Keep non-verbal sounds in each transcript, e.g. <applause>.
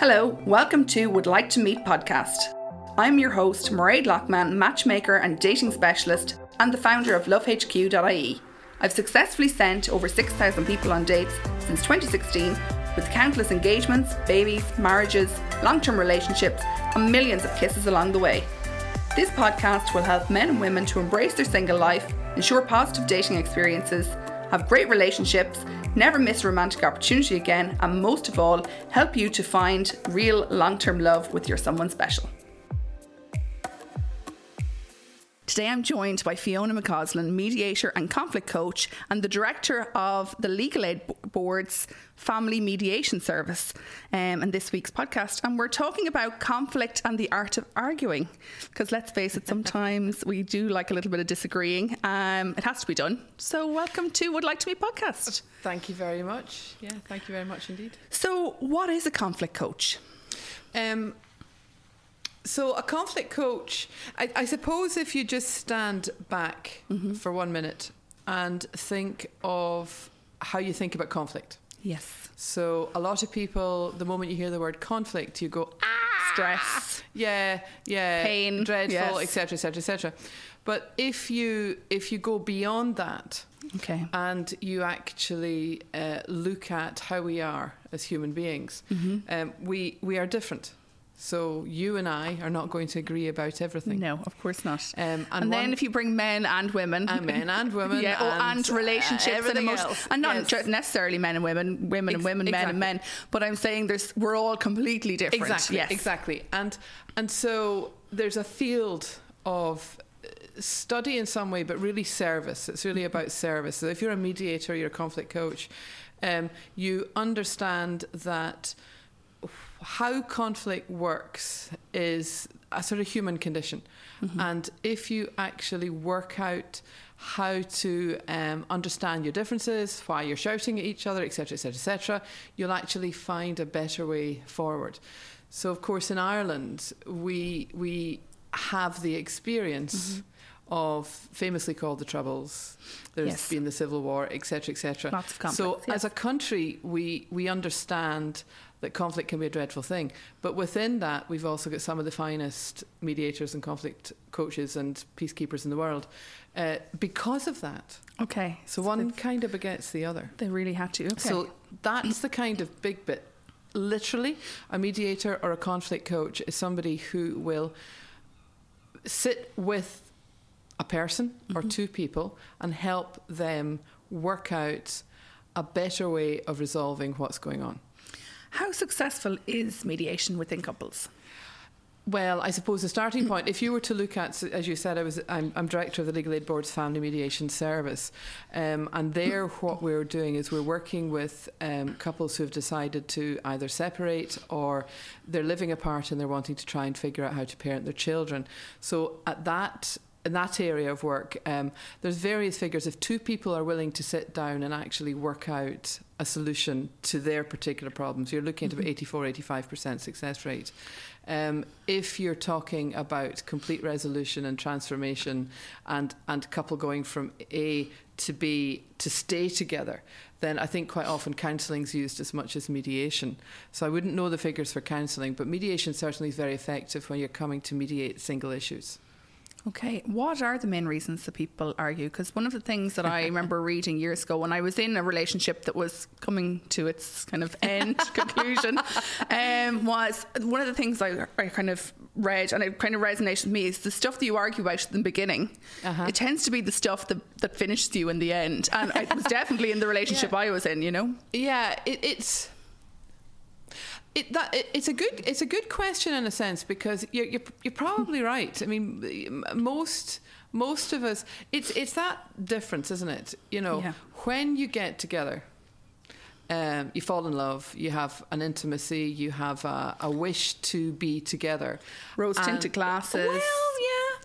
Hello, welcome to Would Like to Meet podcast. I'm your host, Mairead Loughman, matchmaker and dating specialist, and the founder of lovehq.ie. I've successfully sent over 6,000 people on dates since 2016 with countless engagements, babies, marriages, long term relationships, and millions of kisses along the way. This podcast will help men and women to embrace their single life, ensure positive dating experiences, have great relationships, never miss a romantic opportunity again, and most of all, help you to find real long term love with your someone special. Today I'm joined by Fiona McCausland, mediator and conflict coach, and the director of the Legal Aid Board's Family Mediation Service. Um, and this week's podcast, and we're talking about conflict and the art of arguing. Because let's face it, sometimes we do like a little bit of disagreeing. Um, it has to be done. So, welcome to Would Like to Meet podcast. Thank you very much. Yeah, thank you very much indeed. So, what is a conflict coach? Um, so, a conflict coach, I, I, suppose if you just stand back mm-hmm. for one minute and think of how you think about conflict. Yes. So, a lot of people, the moment you hear the word conflict, you go, ah, stress, yeah, yeah, pain, dreadful, etc., etc., etc. But if you if you go beyond that, okay, and you actually uh, look at how we are as human beings, mm-hmm. um, we we are different. So you and I are not going to agree about everything. No, of course not. Um, and, and then if you bring men and women, and men and <laughs> women, yeah, oh, and, and relationships uh, and emotions, and not yes. necessarily men and women, women Ex- and women, exactly. men and men. But I'm saying there's we're all completely different. Exactly. Yes. Exactly. And and so there's a field of uh, study in some way, but really service. It's really about service. So if you're a mediator, you're a conflict coach, um, you understand that how conflict works is a sort of human condition. Mm-hmm. And if you actually work out how to um, understand your differences, why you're shouting at each other, etc., etc., etc., you'll actually find a better way forward. So, of course, in Ireland, we we have the experience. Mm-hmm. Of famously called the Troubles, there's yes. been the Civil War, etc., etc. Lots of conflicts. So, yes. as a country, we we understand that conflict can be a dreadful thing. But within that, we've also got some of the finest mediators and conflict coaches and peacekeepers in the world uh, because of that. Okay. So, so one kind of begets the other. They really had to. Okay. So that's the kind of big bit. Literally, a mediator or a conflict coach is somebody who will sit with a person mm-hmm. or two people and help them work out a better way of resolving what's going on. How successful is mediation within couples? Well, I suppose the starting point, if you were to look at, as you said, I was, I'm, I'm director of the Legal Aid Board's Family Mediation Service, um, and there, what we're doing is we're working with um, couples who have decided to either separate or they're living apart and they're wanting to try and figure out how to parent their children. So at that in that area of work, um, there's various figures. If two people are willing to sit down and actually work out a solution to their particular problems, you're looking at about mm-hmm. 84, 85% success rate. Um, if you're talking about complete resolution and transformation and, and couple going from A to B to stay together, then I think quite often counselling is used as much as mediation. So I wouldn't know the figures for counselling, but mediation certainly is very effective when you're coming to mediate single issues. Okay, what are the main reasons that people argue? Because one of the things that I remember <laughs> reading years ago when I was in a relationship that was coming to its kind of end <laughs> conclusion um, was one of the things I, I, kind of read and it kind of resonated with me is the stuff that you argue about in the beginning. Uh-huh. It tends to be the stuff that, that finishes you in the end. And it was <laughs> definitely in the relationship yeah. I was in, you know? Yeah, it, it's it, that, it, it's a good it's a good question in a sense because you're, you're, you're probably right. I mean, most most of us it's it's that difference, isn't it? You know, yeah. when you get together, um, you fall in love, you have an intimacy, you have a, a wish to be together. Rose tinted glasses. Well,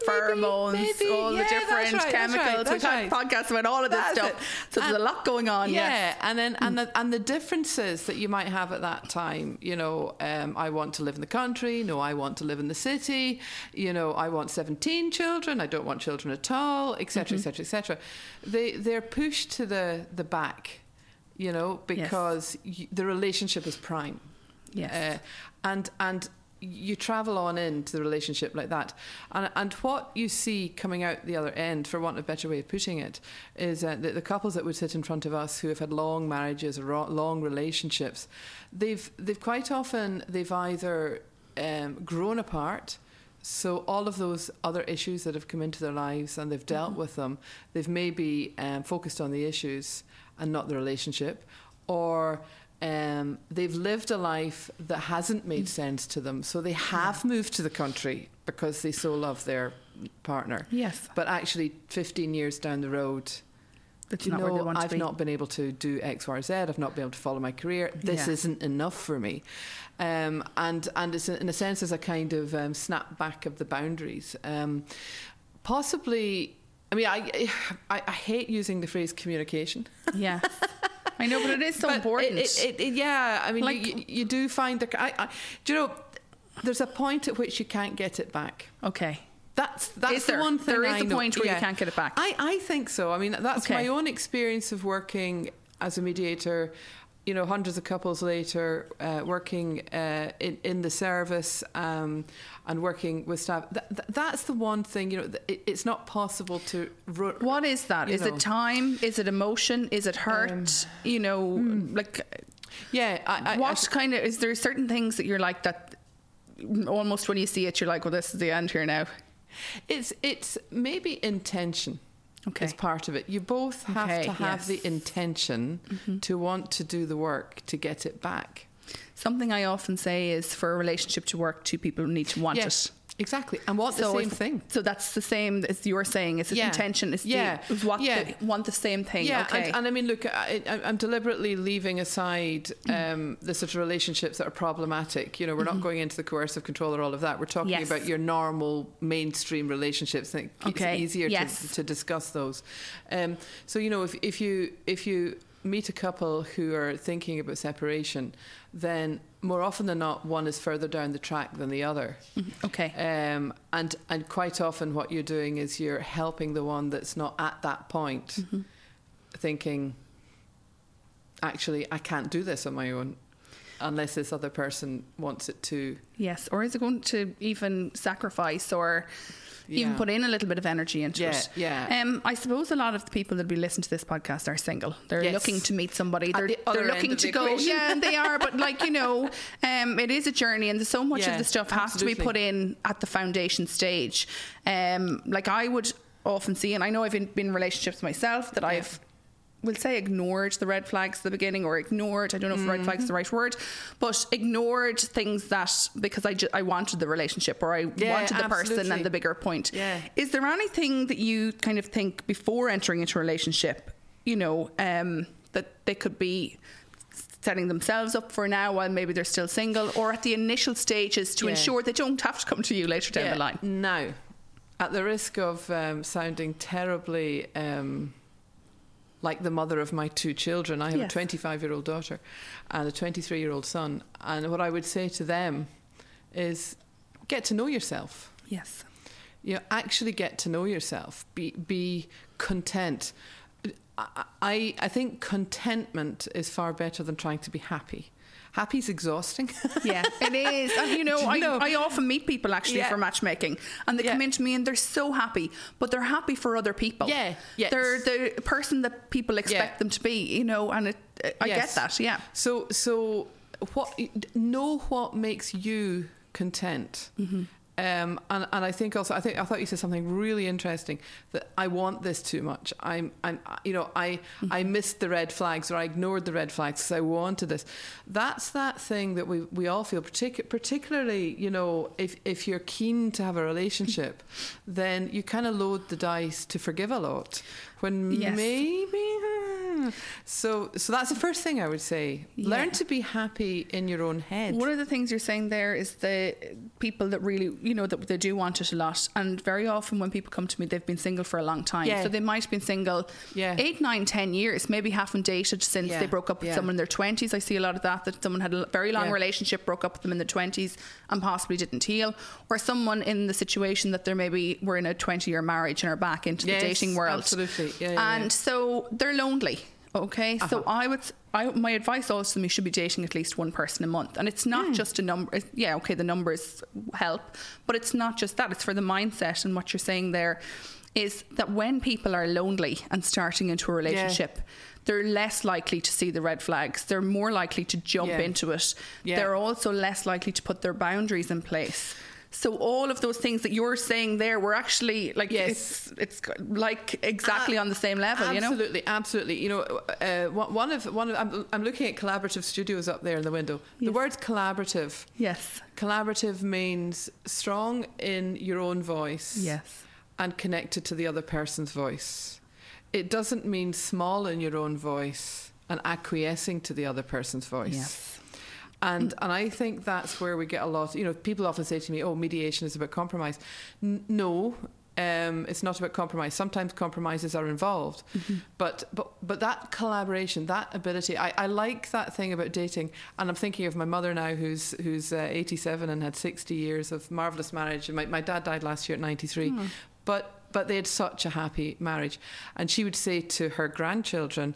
pheromones, maybe, all yeah, the different right, chemicals. We've had podcasts about all of this that's stuff. It. So and there's a lot going on. Yeah, yes. and then and the and the differences that you might have at that time. You know, um, I want to live in the country. No, I want to live in the city. You know, I want 17 children. I don't want children at all, etc., etc., etc. They they're pushed to the the back. You know, because yes. y- the relationship is prime Yes. Uh, and and you travel on into the relationship like that. And, and what you see coming out the other end, for want of a better way of putting it, is uh, the, the couples that would sit in front of us who have had long marriages or long relationships, they've, they've quite often, they've either um, grown apart, so all of those other issues that have come into their lives and they've dealt with them, they've maybe um, focused on the issues and not the relationship, or um, they've lived a life that hasn't made sense to them. So they have moved to the country because they so love their partner. Yes. But actually, 15 years down the road, you not know, I've be. not been able to do X, Y, Z. I've not been able to follow my career. This Yeah. isn't enough for me. Um, and and it's in a sense as a kind of um, snap back of the boundaries. Um, possibly, I mean, I, <sighs> I I hate using the phrase communication. Yes. <laughs> I know, but it is so But important. It, it, it, yeah, I mean, Like- you, you, do find the. I, I, do you know? There's a point at which you can't get it back. okay. That's that's the one thing. There is I a know. point where you can't get it back. I, I think so. I mean, that's Okay. my own experience of working as a mediator. You know, hundreds of couples later, uh, working uh, in in the service um, and working with staff. Th- th- that's the one thing. You know, th- it's not possible to. Ru- what is that? Is know. it time? Is it emotion? Is it hurt? Um, you know, hmm. like yeah, I, I, what kind of is there certain things that you're like that almost when you see it you're like well this is the end here now It's it's maybe intention. Okay. Is part of it. You both have Okay, to have yes. the intention mm-hmm. to want to do the work to get it back. something i often say is for a relationship to work two people need to want yes, it exactly. And want the same thing. so that's the same as you're saying it's Yeah. intention it's Yeah. the, is what Yeah. the, want the same thing Yeah, okay and, and I mean, look, I, I- I'm deliberately leaving aside um, the sort of relationships that are problematic. You know, we're not going into the coercive control or all of that. We're talking Mm-hmm. Yes. about your normal mainstream relationships. I think Okay, it's easier yes. to, to discuss those. Um, so you know, if, if you if you meet a couple who are thinking about separation, then more often than not, one is further down the track than the other. okay Um, and and quite often, what you're doing is you're helping the one that's not at that point, Mm-hmm. thinking, actually, I can't do this on my own, unless this other person wants it to. yes or is it going to even sacrifice or even put in a little bit of energy into Yeah, it. yeah. um, I suppose a lot of the people that be listening to this podcast are single. They're Yes. looking to meet somebody. They're, the they're looking to the go. equation. yeah and they are but like you know <laughs> um, it is a journey and so much Yeah, of the stuff has to be put in at the foundation stage. Um, like I would often see and I know I've been been in relationships myself that I've will say ignored the red flags at the beginning or ignored I don't know if red flags is the right word but ignored things that because I, ju- I wanted the relationship or I Yeah, wanted the person and the bigger point. Yeah. is there anything that you kind of think before entering into a relationship you know um, that they could be setting themselves up for now while maybe they're still single or at the initial stages to Yeah. ensure they don't have to come to you later down the line? Now, at the risk of um, sounding terribly um, like the mother of my two children, I have Yes. a 25 year old daughter and a 23 year old son. And what I would say to them is get to know yourself. yes you know, actually get to know yourself. Be be content. I, I I think contentment is far better than trying to be happy. Happy's exhausting. <laughs> yeah, it is. And you <laughs> know, you I, know? I often meet people actually Yeah. for matchmaking and they Yeah. come into me and they're so happy, but they're happy for other people. Yeah, yes. They're the person that people expect Yeah. them to be, you know, and it, I get that, yeah. So so what know what makes you content. Mm-hmm. Um, and, and I think also I think I thought you said something really interesting that I want this too much. I'm I'm you know I I Mm-hmm. missed the red flags or I ignored the red flags because I wanted this. That's that thing that we we all feel partic- particularly you know if if you're keen to have a relationship, <laughs> then you kind of load the dice to forgive a lot when Yes. maybe. So so that's the first thing I would say. Learn to be happy in your own head. One of the things you're saying there is the people that really, you know, that they do want it a lot. And very often when people come to me, they've been single for a long time. Yeah. So they might have been single Yeah. eight, nine, ten years, maybe haven't dated since Yeah. they broke up with Yeah. someone in their 20s. I see a lot of that, that someone had a very long Yeah. relationship, broke up with them in their 20s and possibly didn't heal. Or someone in the situation that they're maybe were in a 20 year marriage and are back into Yes, the dating world. absolutely. Yeah, yeah, and yeah. so they're lonely Okay, uh-huh. so I would, I, my advice also to them, you should be dating at least one person a month, and it's not hmm. just a number. Yeah, okay, the numbers help, but it's not just that. It's for the mindset, and what you're saying there is that when people are lonely and starting into a relationship. They're less likely to see the red flags. They're more likely to jump Yeah. into it. Yeah. They're also less likely to put their boundaries in place. So all of those things that you're saying there were actually like Yes. it's it's like exactly on the same level, you know. Absolutely, absolutely. You know, uh, one of one of I'm, I'm looking at collaborative studios up there in the window. The word collaborative. Yes. Collaborative means strong in your own voice. Yes. and connected to the other person's voice. It doesn't mean small in your own voice and acquiescing to the other person's voice. Yes. And and I think that's where we get a lot. You know, people often say to me, "Oh, mediation is about compromise." N- no, um, it's not about compromise. Sometimes compromises are involved, but but but that collaboration, that ability, I, I like that thing about dating. And I'm thinking of my mother now, who's who's uh, 87 and had 60 years of marvelous marriage. My my dad died last year at 93, but but they had such a happy marriage. And she would say to her grandchildren,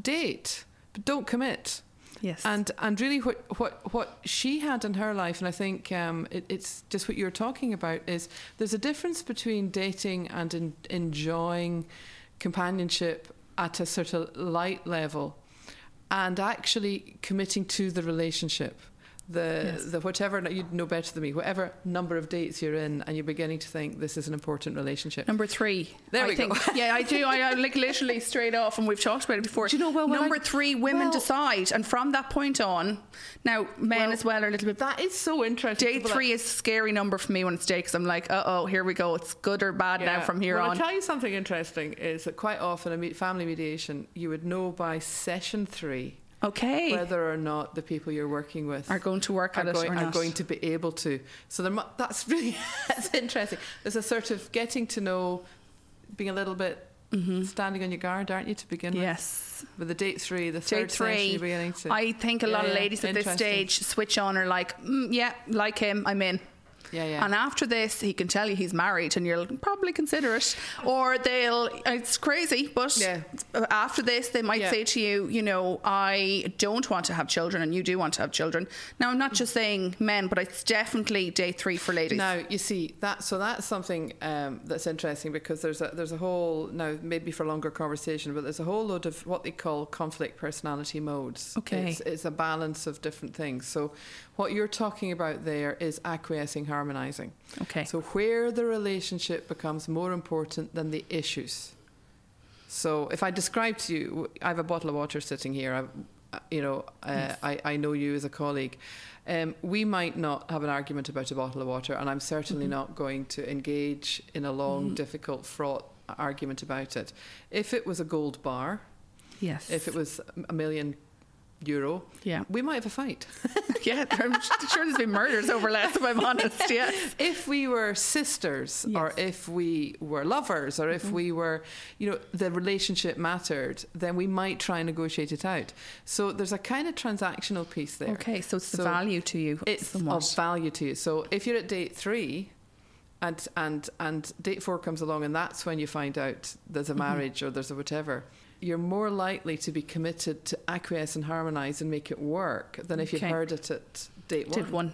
"Date, but don't commit." Yes. And and really, what what what she had in her life, and I think um, it, it's just what you're talking about is there's a difference between dating and en- enjoying companionship at a sort of light level, and actually committing to the relationship. The, Yes. the whatever you'd know better than me, whatever number of dates you're in, and you're beginning to think this is an important relationship. Number three. There I we go. <laughs> yeah, I do. I, I like literally straight off, and we've talked about it before. Do you know, well, number I- three, women well- decide, and from that point on, now men Well, as well are a little bit. That is so interesting. Day three is a scary number for me when it's day because I'm like, uh oh, here we go. It's good or bad now from here well, on. I'll tell you something interesting is that quite often a family mediation, you would know by session three okay. whether or not the people you're working with Are going to work are at it going, or are not. going to be able to. So there, mu- that's really <laughs> that's interesting. There's a sort of getting to know, being a little bit standing on your guard, aren't you, to begin Mm-hmm. Yes. with? With the date three, the third three. you're beginning to. I think a lot Yeah, of yeah, ladies at this stage switch on are like, mm, yeah, like him, I'm in. Yeah, yeah. And after this, he can tell you he's married, and you'll probably consider it. Or they'll, it's crazy, but Yeah. after this, they might Yeah. say to you, you know, I don't want to have children, and you do want to have children. Now, I'm not just saying men, but it's definitely day three for ladies. Now you see that, so that's something um, that's interesting because there's a there's a whole now maybe for longer conversation, but there's a whole load of what they call conflict personality modes. Okay. it's, it's a balance of different things. So what you're talking about there is acquiescing, harmonizing. Okay. So where the relationship becomes more important than the issues. So if I describe to you, I have a bottle of water sitting here. I've, uh, you know, uh, I, I know you as a colleague. Um, we might not have an argument about a bottle of water, and I'm certainly not going to engage in a long, difficult, fraught argument about it. If it was a gold bar, yes. if it was a million euro, yeah. we might have a fight. <laughs> yeah, I'm sure there's been murders over less, if I'm honest. <laughs> Yes. if we were sisters or Yes. Mm-hmm. if we were lovers or if we were you know the relationship mattered then we might try and negotiate it out so there's a kind of transactional piece there Okay, so it's the value to you. it's somewhat. of value to you so if you're at date three and and and date four comes along and that's when you find out there's a Mm-hmm. marriage or there's a whatever you're more likely to be committed to acquiesce and harmonize and make it work than if Okay. heard it at date one Did one.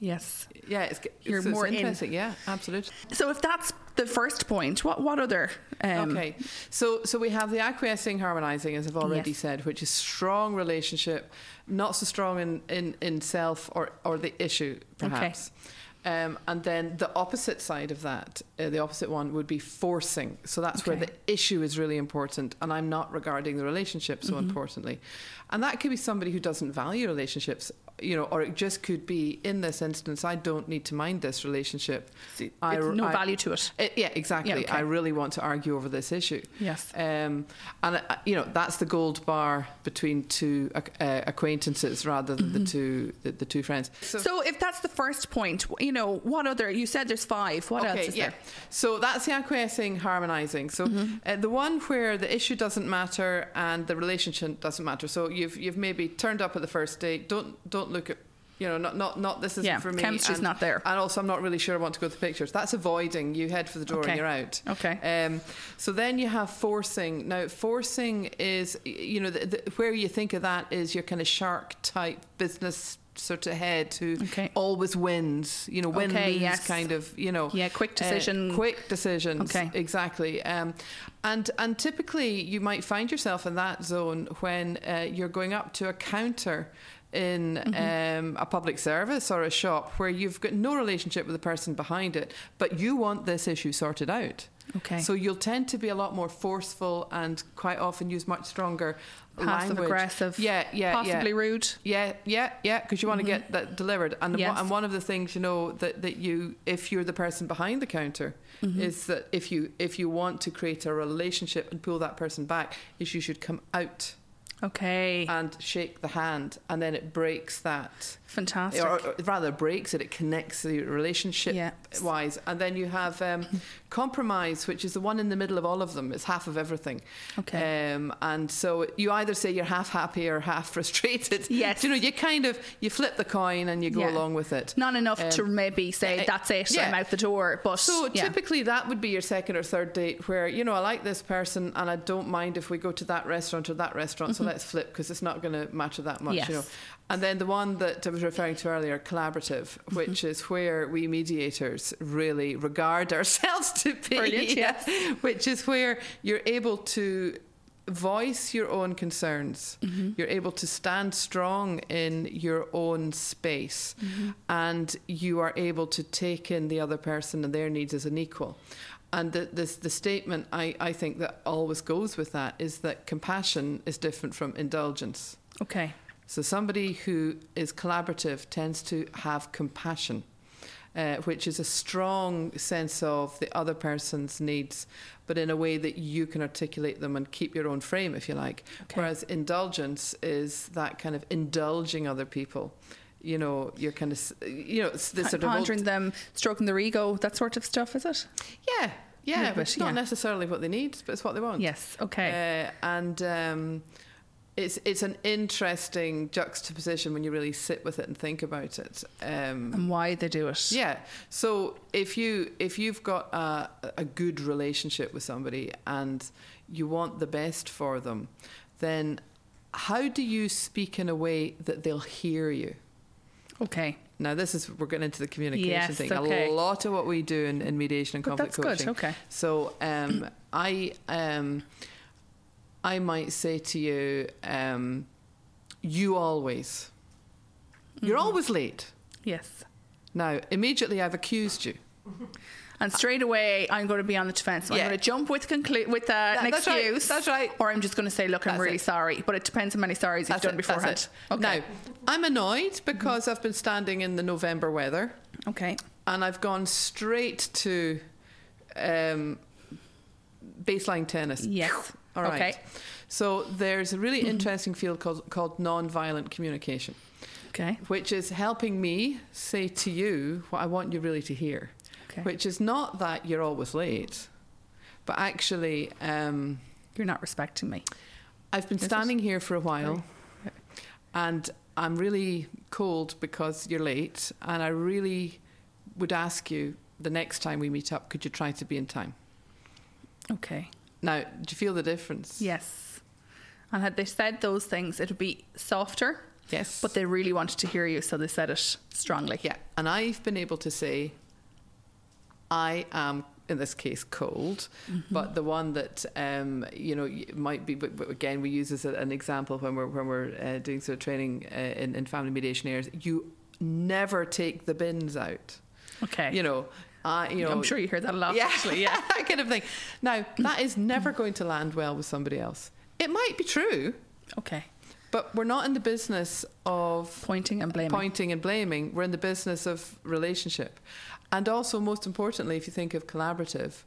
Yes. yeah it's, You're it's, it's more in. interesting yeah absolutely So if that's the first point, what what other? Um, okay, so so we have the acquiescing, harmonizing, as I've already Yes. said, which is strong relationship, not so strong in in, in self or or the issue perhaps. Um, and then the opposite side of that, uh, the opposite one would be forcing. So that's where the issue is really important, and I'm not regarding the relationship so Mm-hmm. importantly. And that could be somebody who doesn't value relationships, you know, or it just could be in this instance, I don't need to mind this relationship. I- It's no I- value to it. it, yeah, exactly. Yeah, okay. I really want to argue over this issue. Yes. Um, and, uh, you know, that's the gold bar between two uh, acquaintances rather than the two the, the two friends. So, if that's the first point, you know, what other? You said there's five. What else is yeah. there? So that's the acquiescing, harmonizing. So Mm-hmm. uh, the one where the issue doesn't matter and the relationship doesn't matter. So you've you've maybe turned up at the first date. Don't don't look at You know, not not not this isn't Yeah, for me. chemistry's and- not there. And also, I'm not really sure I want to go to the pictures. That's avoiding. You head for the door Okay. and you're out. Okay. Um, so then you have forcing. Now, forcing is, you know, the, the, where you think of that is your kind of shark type business sort of head who Okay. always wins. You know, win Okay, lose yes. kind of. You know, Yeah, quick uh, decision. quick decisions. Okay. exactly. Um, and and typically you might find yourself in that zone when uh, you're going up to a counter in Mm-hmm. um, a public service or a shop where you've got no relationship with the person behind it, but you want this issue sorted out. Okay. So you'll tend to be a lot more forceful and quite often use much stronger Passive language. aggressive. Yeah, yeah, Possibly yeah. rude. Yeah, yeah, yeah, because you want to get that delivered. And, Mm-hmm. Yes. one, and one of the things you know that, that you, if you're the person behind the counter, Mm-hmm. is that if you if you want to create a relationship and pull that person back, is you should come out Okay. and shake the hand, and then it breaks that, Fantastic. or, or rather breaks it. It connects the relationship Yeah. wise, and then you have um, <laughs> compromise, which is the one in the middle of all of them. It's half of everything. Okay. Um, and so you either say you're half happy or half <laughs> frustrated. <laughs> Yes. You know, you kind of you flip the coin and you go Yeah. along with it. Not enough Um, to maybe say eh, that's it. yeah. I'm out the door. But So typically that would be your second or third date where, you know, I like this person and I don't mind if we go to that restaurant or that restaurant. So let's flip because it's not going to matter that much, you know. Mm-hmm. And then the one that I was referring to earlier, collaborative, Mm-hmm. which is where we mediators really regard <laughs> ourselves to be. Brilliant, yes. Which is where you're able to voice your own concerns. Mm-hmm. You're able to stand strong in your own space Mm-hmm. and you are able to take in the other person and their needs as an equal. And the, this, the statement I, I think that always goes with that is that compassion is different from indulgence. okay. So somebody who is collaborative tends to have compassion, uh, which is a strong sense of the other person's needs, but in a way that you can articulate them and keep your own frame, if you like. Okay. Whereas indulgence is that kind of indulging other people. You know, you're kind of, you know, it's this sort of old- Pondering them, stroking their ego, that sort of stuff, is it? yeah, yeah, but it's not yeah. necessarily what they need, but it's what they want. Yes. Okay. Uh, and um, it's it's an interesting juxtaposition when you really sit with it and think about it. Um, and why they do it. yeah. So if you if you've got a, a good relationship with somebody and you want the best for them, then how do you speak in a way that they'll hear you? Okay. Now this is we're getting into the communication Yes, thing. okay. A lot of what we do in, in mediation and conflict that's good. Okay. So um, I um, I might say to you, um, you always, you're Mm-hmm. always late. Yes. Now immediately I've accused you. And straight away, I'm going to be on the defence. I'm Yeah. going to jump with conclu- with uh, an that's right, excuse. that's right. Or I'm just going to say, look, I'm That's really it. sorry. But it depends how many sorries you've That's done it, beforehand. Okay. Now I'm annoyed because I've been standing in the November weather okay. and I've gone straight to um, baseline tennis. Yes. All right. Okay. So there's a really interesting field called, called non-violent communication, Okay. which is helping me say to you what I want you really to hear, Okay. which is not that you're always late, but actually um, You're not respecting me. I've been standing here for a while, and I'm really cold because you're late, and I really would ask you the next time we meet up, could you try to be in time? Okay. Now, do you feel the difference? Yes. And had they said those things, it would be softer, Yes. but they really wanted to hear you, so they said it strongly. Yeah, and I've been able to say, I am in this case cold, but the one that um, you know might be. But, but again, we use this as an example when we're when we're uh, doing sort of training uh, in, in family mediation areas. You never take the bins out. Okay. You know, I you know. I'm sure you hear that a lot, yeah, actually. Yeah. <laughs> that kind of thing. Now that is never going to land well with somebody else. It might be true, Okay. but we're not in the business of Pointing and blaming. pointing and blaming. We're in the business of relationship. And also, most importantly, if you think of collaborative,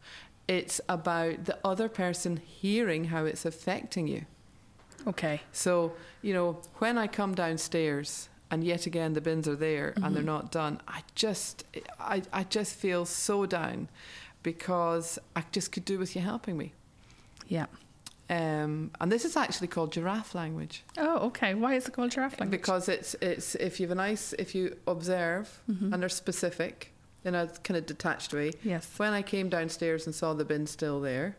it's about the other person hearing how it's affecting you. Okay. So, you know, when I come downstairs and yet again the bins are there and Mm-hmm. they're not done, I just, I, I just feel so down because I just could do with you helping me. Yeah. Um, and this is actually called giraffe language Oh, okay. Why is it called giraffe language? because it's it's if you have a nice if you observe Mm-hmm. and they're specific in a kind of detached way. yes. When I came downstairs and saw the bin still there,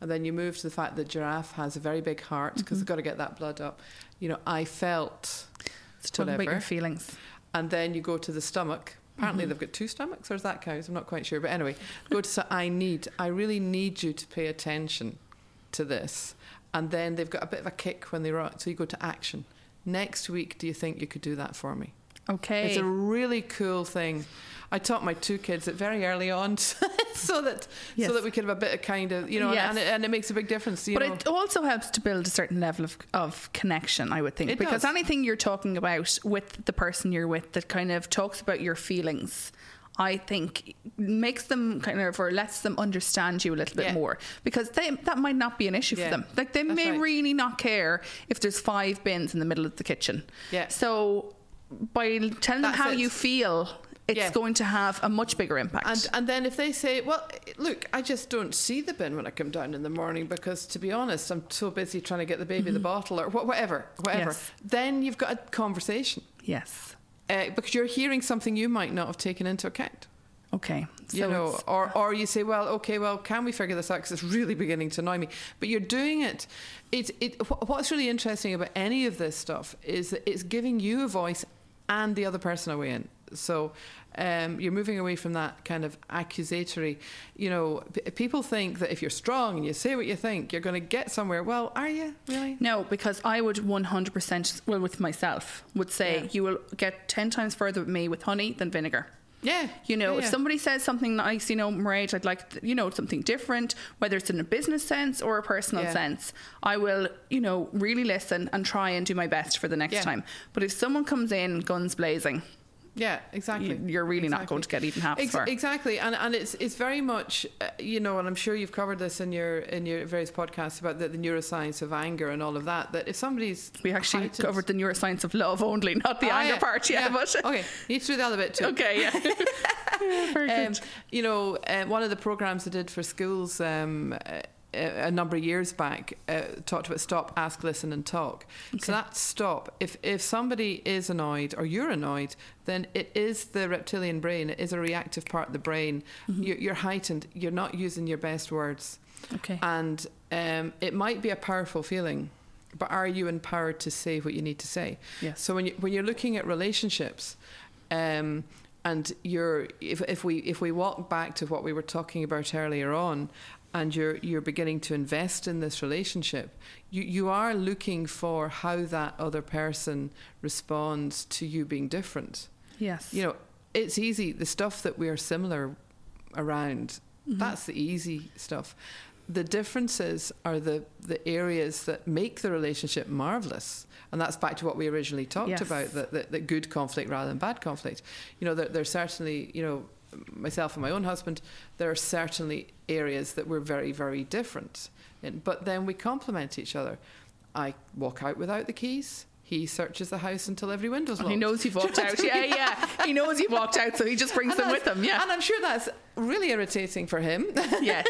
and then you move to the fact that giraffe has a very big heart because they've got to get that blood up. You know, I felt, So talk about your feelings. and then you go to the stomach. Apparently mm-hmm. they've got two stomachs, or is that cows? I'm not quite sure. But anyway, go to. So I need. I really need you to pay attention to this, and then they've got a bit of a kick when they rock. So you go to action. Next week, do you think you could do that for me? Okay. It's a really cool thing. I taught my two kids it very early on, <laughs> so that Yes. so that we could have a bit of kind of you know, Yes. and, it, and it makes a big difference. You but know, it also helps to build a certain level of, of connection, I would think. It because does. anything you're talking about with the person you're with that kind of talks about your feelings, I think makes them kind of or lets them understand you a little bit Yeah. more. Because they, that might not be an issue Yeah. for them. Like they That's may right. really not care if there's five bins in the middle of the kitchen. Yeah. So by telling them how it. you feel, it's Yeah. going to have a much bigger impact. And and then if they say, well, look, I just don't see the bin when I come down in the morning because, to be honest, I'm so busy trying to get the baby the bottle or wha- whatever, whatever. Yes. Then you've got a conversation yes. uh, because you're hearing something you might not have taken into account. Okay. you know, or or you say, well, okay, well, can we figure this out? Because it's really beginning to annoy me. But you're doing it. It it. What's really interesting about any of this stuff is that it's giving you a voice and the other person a way in. So. Um, you're moving away from that kind of accusatory. You know, p- people think that if you're strong and you say what you think, you're going to get somewhere. Well, are you really? No, because I would 100%, well, with myself, would say Yeah. you will get 10 times further with me with honey than vinegar. Yeah. You know, Yeah, if somebody says something nice, you know, Mairead, I'd like, th- you know, something different, whether it's in a business sense or a personal Yeah. sense, I will, you know, really listen and try and do my best for the next Yeah. time. But if someone comes in guns blazing, Yeah, exactly. you- you're really not going to get even half Ex- far. Exactly, and and it's it's very much uh, you know, and I'm sure you've covered this in your in your various podcasts about the, the neuroscience of anger and all of that. That if somebody's We actually heightened- covered the neuroscience of love only, not the Ah, anger yeah, part. Yeah, but okay, you do the other bit too. okay, yeah. <laughs> Very Um, good. you know, uh, one of the programs I did for schools um, uh, a number of years back uh, talked about stop, ask, listen, and talk. So that stop. If if somebody is annoyed or you're annoyed, then it is the reptilian brain. It is a reactive part of the brain. Mm-hmm. You're, you're heightened. You're not using your best words, Okay. and um, it might be a powerful feeling. But are you empowered to say what you need to say? Yes. So when you when you're looking at relationships, um, and you're if if we if we walk back to what we were talking about earlier on, and you're you're beginning to invest in this relationship, you you are looking for how that other person responds to you being different. Yes. You know, it's easy. The stuff that we are similar around, mm-hmm. that's the easy stuff. The differences are the, the areas that make the relationship marvelous. And that's back to what we originally talked Yes. about that, that, that good conflict rather than bad conflict. You know, there, there's certainly, you know, myself and my own husband, there are certainly areas that we're very, very different in. But then we complement each other. I walk out without the keys. He searches the house until every window's locked. He knows you've walked out. <laughs> Yeah, yeah. He knows you've walked out, so he just brings And them with him. Yeah. And I'm sure that's really irritating for him. <laughs> yes.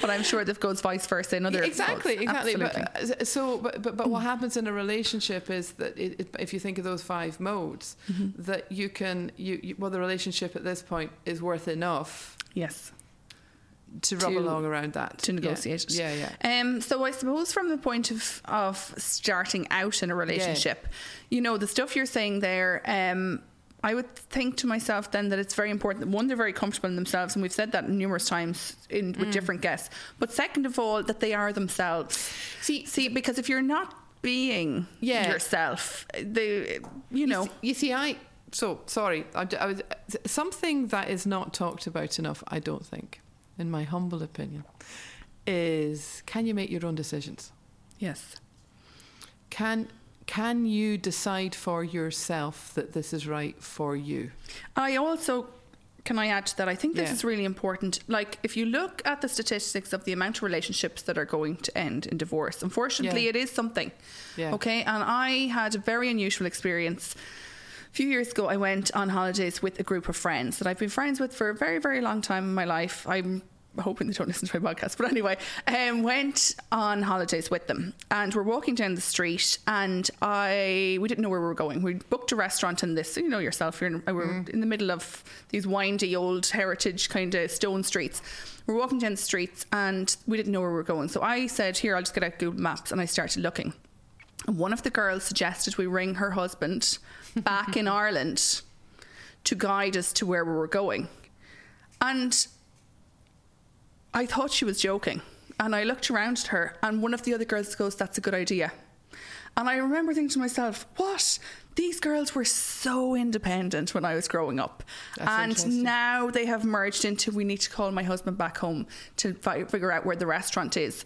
But I'm sure that goes vice versa in other exactly, exactly. Absolutely. But, uh, so, but, but, but what happens in a relationship is that it, it, if you think of those five modes, Mm-hmm. that you can, you, you, well, the relationship at this point is worth enough yes. To rub To- along around that. to Yeah. negotiate it. Yeah, yeah. Um, so I suppose from the point of of starting out in a relationship, you know, the stuff you're saying there, um, I would think to myself then that it's very important that one, they're very comfortable in themselves, and we've said that numerous times in, Mm. with different guests. But second of all, that they are themselves. See- see, because if you're not being Yeah. yourself, the you know, You see, I, so, sorry, I, I was, something that is not talked about enough, I don't think, in my humble opinion, is can you make your own decisions? yes, Can can you decide for yourself that this is right for you? I also can I add to that? I think this Yeah. is really important. Like, if you look at the statistics of the amount of relationships that are going to end in divorce, unfortunately, Yeah. it is something. Yeah. Okay, and I had a very unusual experience. A few years ago, I went on holidays with a group of friends that I've been friends with for a very, very long time in my life. I'm hoping they don't listen to my podcast. But anyway, um, went on holidays with them, and we're walking down the street, and I we didn't know where we were going. We booked a restaurant in this, you know yourself. You're in, we're Mm. in the middle of these windy old heritage kind of stone streets. We're walking down the streets, and we didn't know where we were going. So I said, "Here, I'll just get out Google Maps," and I started looking. And one of the girls suggested we ring her husband back in Ireland to guide us to where we were going. And I thought she was joking. And I looked around at her, and one of the other girls goes, That's a good idea. And I remember thinking to myself, What? These girls were so independent when I was growing up. That's and now they have merged into we need to call my husband back home to fi- figure out where the restaurant is.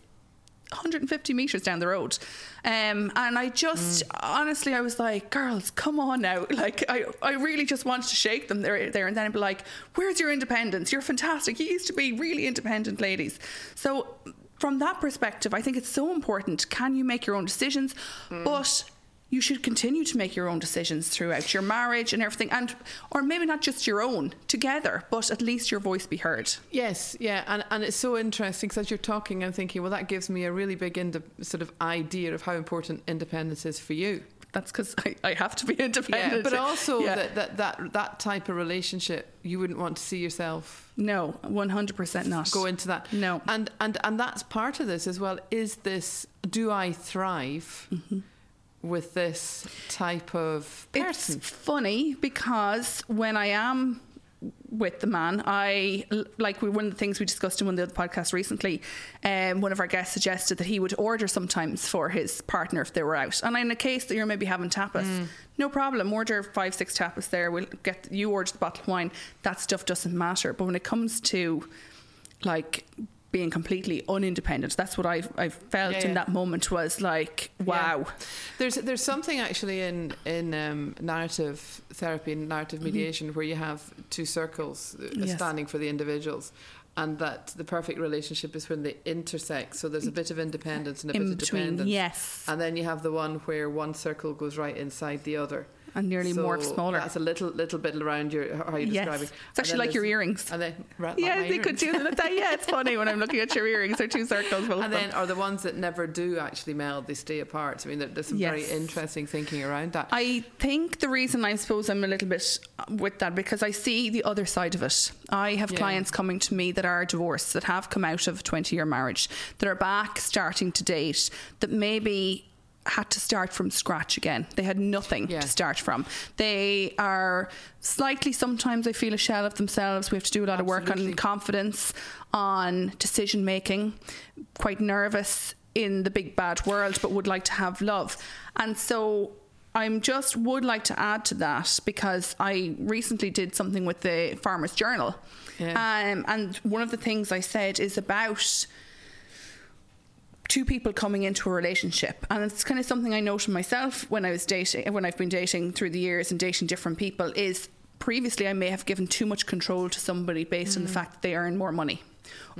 150 meters down the road. Um, and I just, honestly, I was like, girls, come on now. <laughs> Like, I, I really just wanted to shake them there, there and then be like, where's your independence? You're fantastic. You used to be really independent ladies. So, from that perspective, I think it's so important. Can you make your own decisions? But you should continue to make your own decisions throughout your marriage and everything and or maybe not just your own together but at least your voice be heard Yes, yeah, and, and it's so interesting because as you're talking, I'm thinking, well, that gives me a really big inde- sort of idea of how important independence is for you. that's because I, I have to be independent but also Yeah. that, that that that type of relationship, you wouldn't want to see yourself No, one hundred percent not. go into that. No. and and and that's part of this as well. Is this? Do I thrive mm-hmm. With this type of person? It's funny because when I am with the man, I like we, one of the things we discussed in one of the other podcasts recently. Um, one of our guests suggested that he would order sometimes for his partner if they were out, and in a case that you're maybe having tapas, no problem. Order five, six tapas there. We'll get you order the bottle of wine. That stuff doesn't matter. But when it comes to like being completely unindependent, that's what I I felt Yeah, in that moment was like, wow. Yeah. There's there's something actually in in um, narrative therapy and narrative mediation where you have two circles uh, Mm-hmm. Yes. standing for the individuals. And that the perfect relationship is when they intersect. So there's a bit of independence and a bit In of dependence. yes, And then you have the one where one circle goes right inside the other. And nearly more So smaller. That's a little little bit around your how you Yes. describe it. It's actually like your earrings. And then right, Yeah, they could earrings. do that. Yeah, it's funny when I'm looking at your earrings. They're two circles. Both And then are the ones that never do actually meld, they stay apart. I mean, there, there's some very interesting thinking around that. I think the reason I suppose I'm a little bit uh, with that because I see the other side of it. I have Yeah. clients coming to me that are divorced, that have come out of a 20 year marriage, that are back starting to date, that maybe had to start from scratch again. They had nothing Yeah. to start from. They are slightly, sometimes I feel a shell of themselves. We have to do a lot of work on confidence, on decision making, quite nervous in the big bad world, but would like to have love. And so I'm just would like to add to that because I recently did something with the Farmers Journal. Yeah. Um, and one of the things I said is about two people coming into a relationship. And it's kind of something i noted myself when i was dating when i've been dating through the years and dating different people is previously i may have given too much control to somebody based on the mm. fact that they earn more money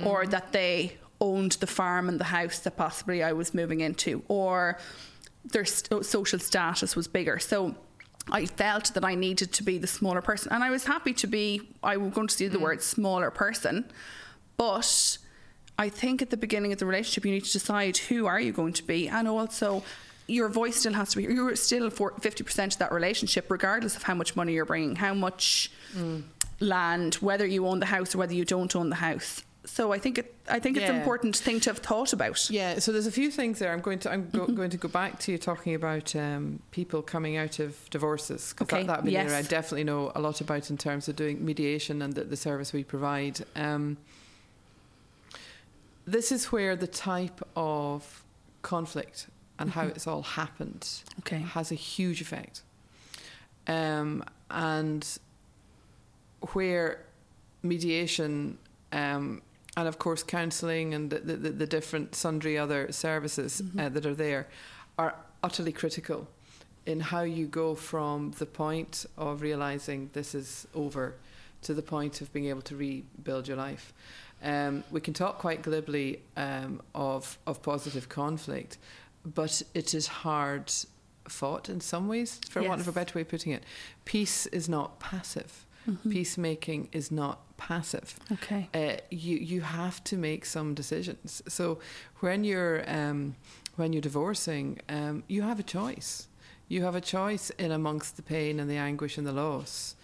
or mm. that they owned the farm and the house that possibly i was moving into or their st- oh, social status was bigger. So I felt that I needed to be the smaller person, and I was happy to be. I was going to use the mm. word smaller person, but I think at the beginning of the relationship, you need to decide who are you going to be, and also your voice still has to be. You're still fifty percent of that relationship, regardless of how much money you're bringing, how much land, whether you own the house or whether you don't own the house. So I think it. I think it's an important thing to have thought about. Yeah, so there's a few things there. I'm going to I'm go, going to go back to you talking about um, people coming out of divorces because Okay, that, that would be an yes. I definitely know a lot about in terms of doing mediation and the, the service we provide. Um, this is where the type of conflict and how it's all happened Okay. has a huge effect, um, and where mediation um, and of course counselling and the, the, the different sundry other services uh, that are there are utterly critical in how you go from the point of realizing this is over to the point of being able to rebuild your life. Um, we can talk quite glibly um, of of positive conflict, but it is hard fought in some ways, for want of a better way of putting it. Peace is not passive. Mm-hmm. Peacemaking is not passive. Okay. Uh, you you have to make some decisions. So when you're um, when you're divorcing, um, you have a choice. You have a choice in amongst the pain and the anguish and the loss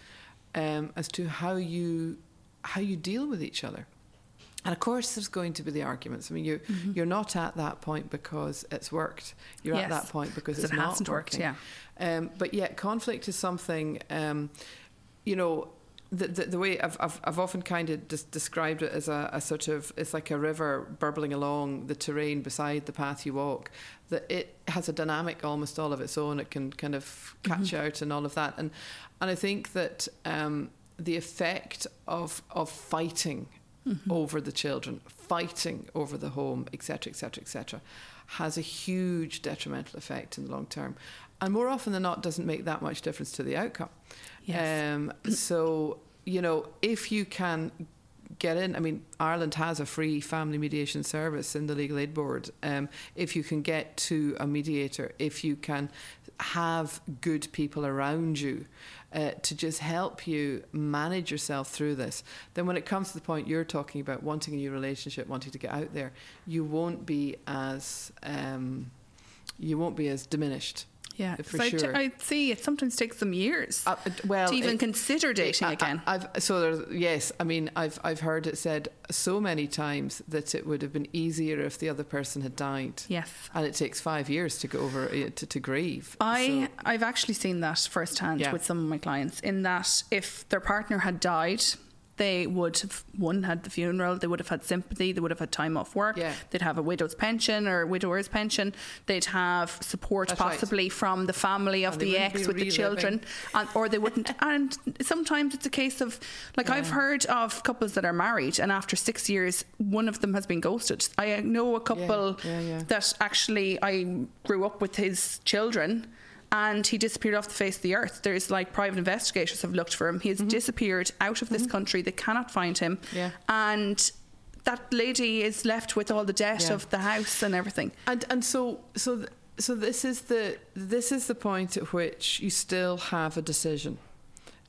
um, as to how you how you deal with each other. And of course, there's going to be the arguments. I mean, you mm-hmm. you're not at that point because it's worked. You're yes. at that point because it's it not hasn't working. worked. Yeah. Um, but yet, conflict is something. Um, you know, the, the, the, way I've, I've, I've often kind of des- described it as a, a, sort of it's like a river burbling along the terrain beside the path you walk that it has a dynamic almost all of its own it can kind of catch mm-hmm. out and all of that and and I think that um, the effect of of fighting mm-hmm. over the children fighting over the home etc etc etc has a huge detrimental effect in the long term and more often than not doesn't make that much difference to the outcome Yes. Um, <clears throat> so, you know, if you can get in, I mean, Ireland has a free family mediation service in the Legal Aid Board. Um, if you can get to a mediator, if you can have good people around you uh, to just help you manage yourself through this, then when it comes to the point you're talking about wanting a new relationship, wanting to get out there, you won't be as um, you won't be as diminished yeah, for I, sure. I see it sometimes takes them years uh, well, to even it, consider dating I, again. I, have so there's yes. I mean, I've I've heard it said so many times that it would have been easier if the other person had died. Yes, and it takes five years to go over uh, to, to grieve. I so. I've actually seen that firsthand yeah. with some of my clients. In that, if their partner had died they would have one had the funeral they would have had sympathy they would have had time off work yeah. they'd have a widow's pension or widower's pension they'd have support That's possibly right. from the family of and the ex with the children and, or they wouldn't <laughs> and sometimes it's a case of like yeah. I've heard of couples that are married and after six years one of them has been ghosted I know a couple yeah. that actually I grew up with his children and he disappeared off the face of the earth. There's like private investigators have looked for him. He has mm-hmm. disappeared out of this mm-hmm. country. They cannot find him. Yeah. And that lady is left with all the debt yeah. of the house and everything. And and so so th- so this is the this is the point at which you still have a decision.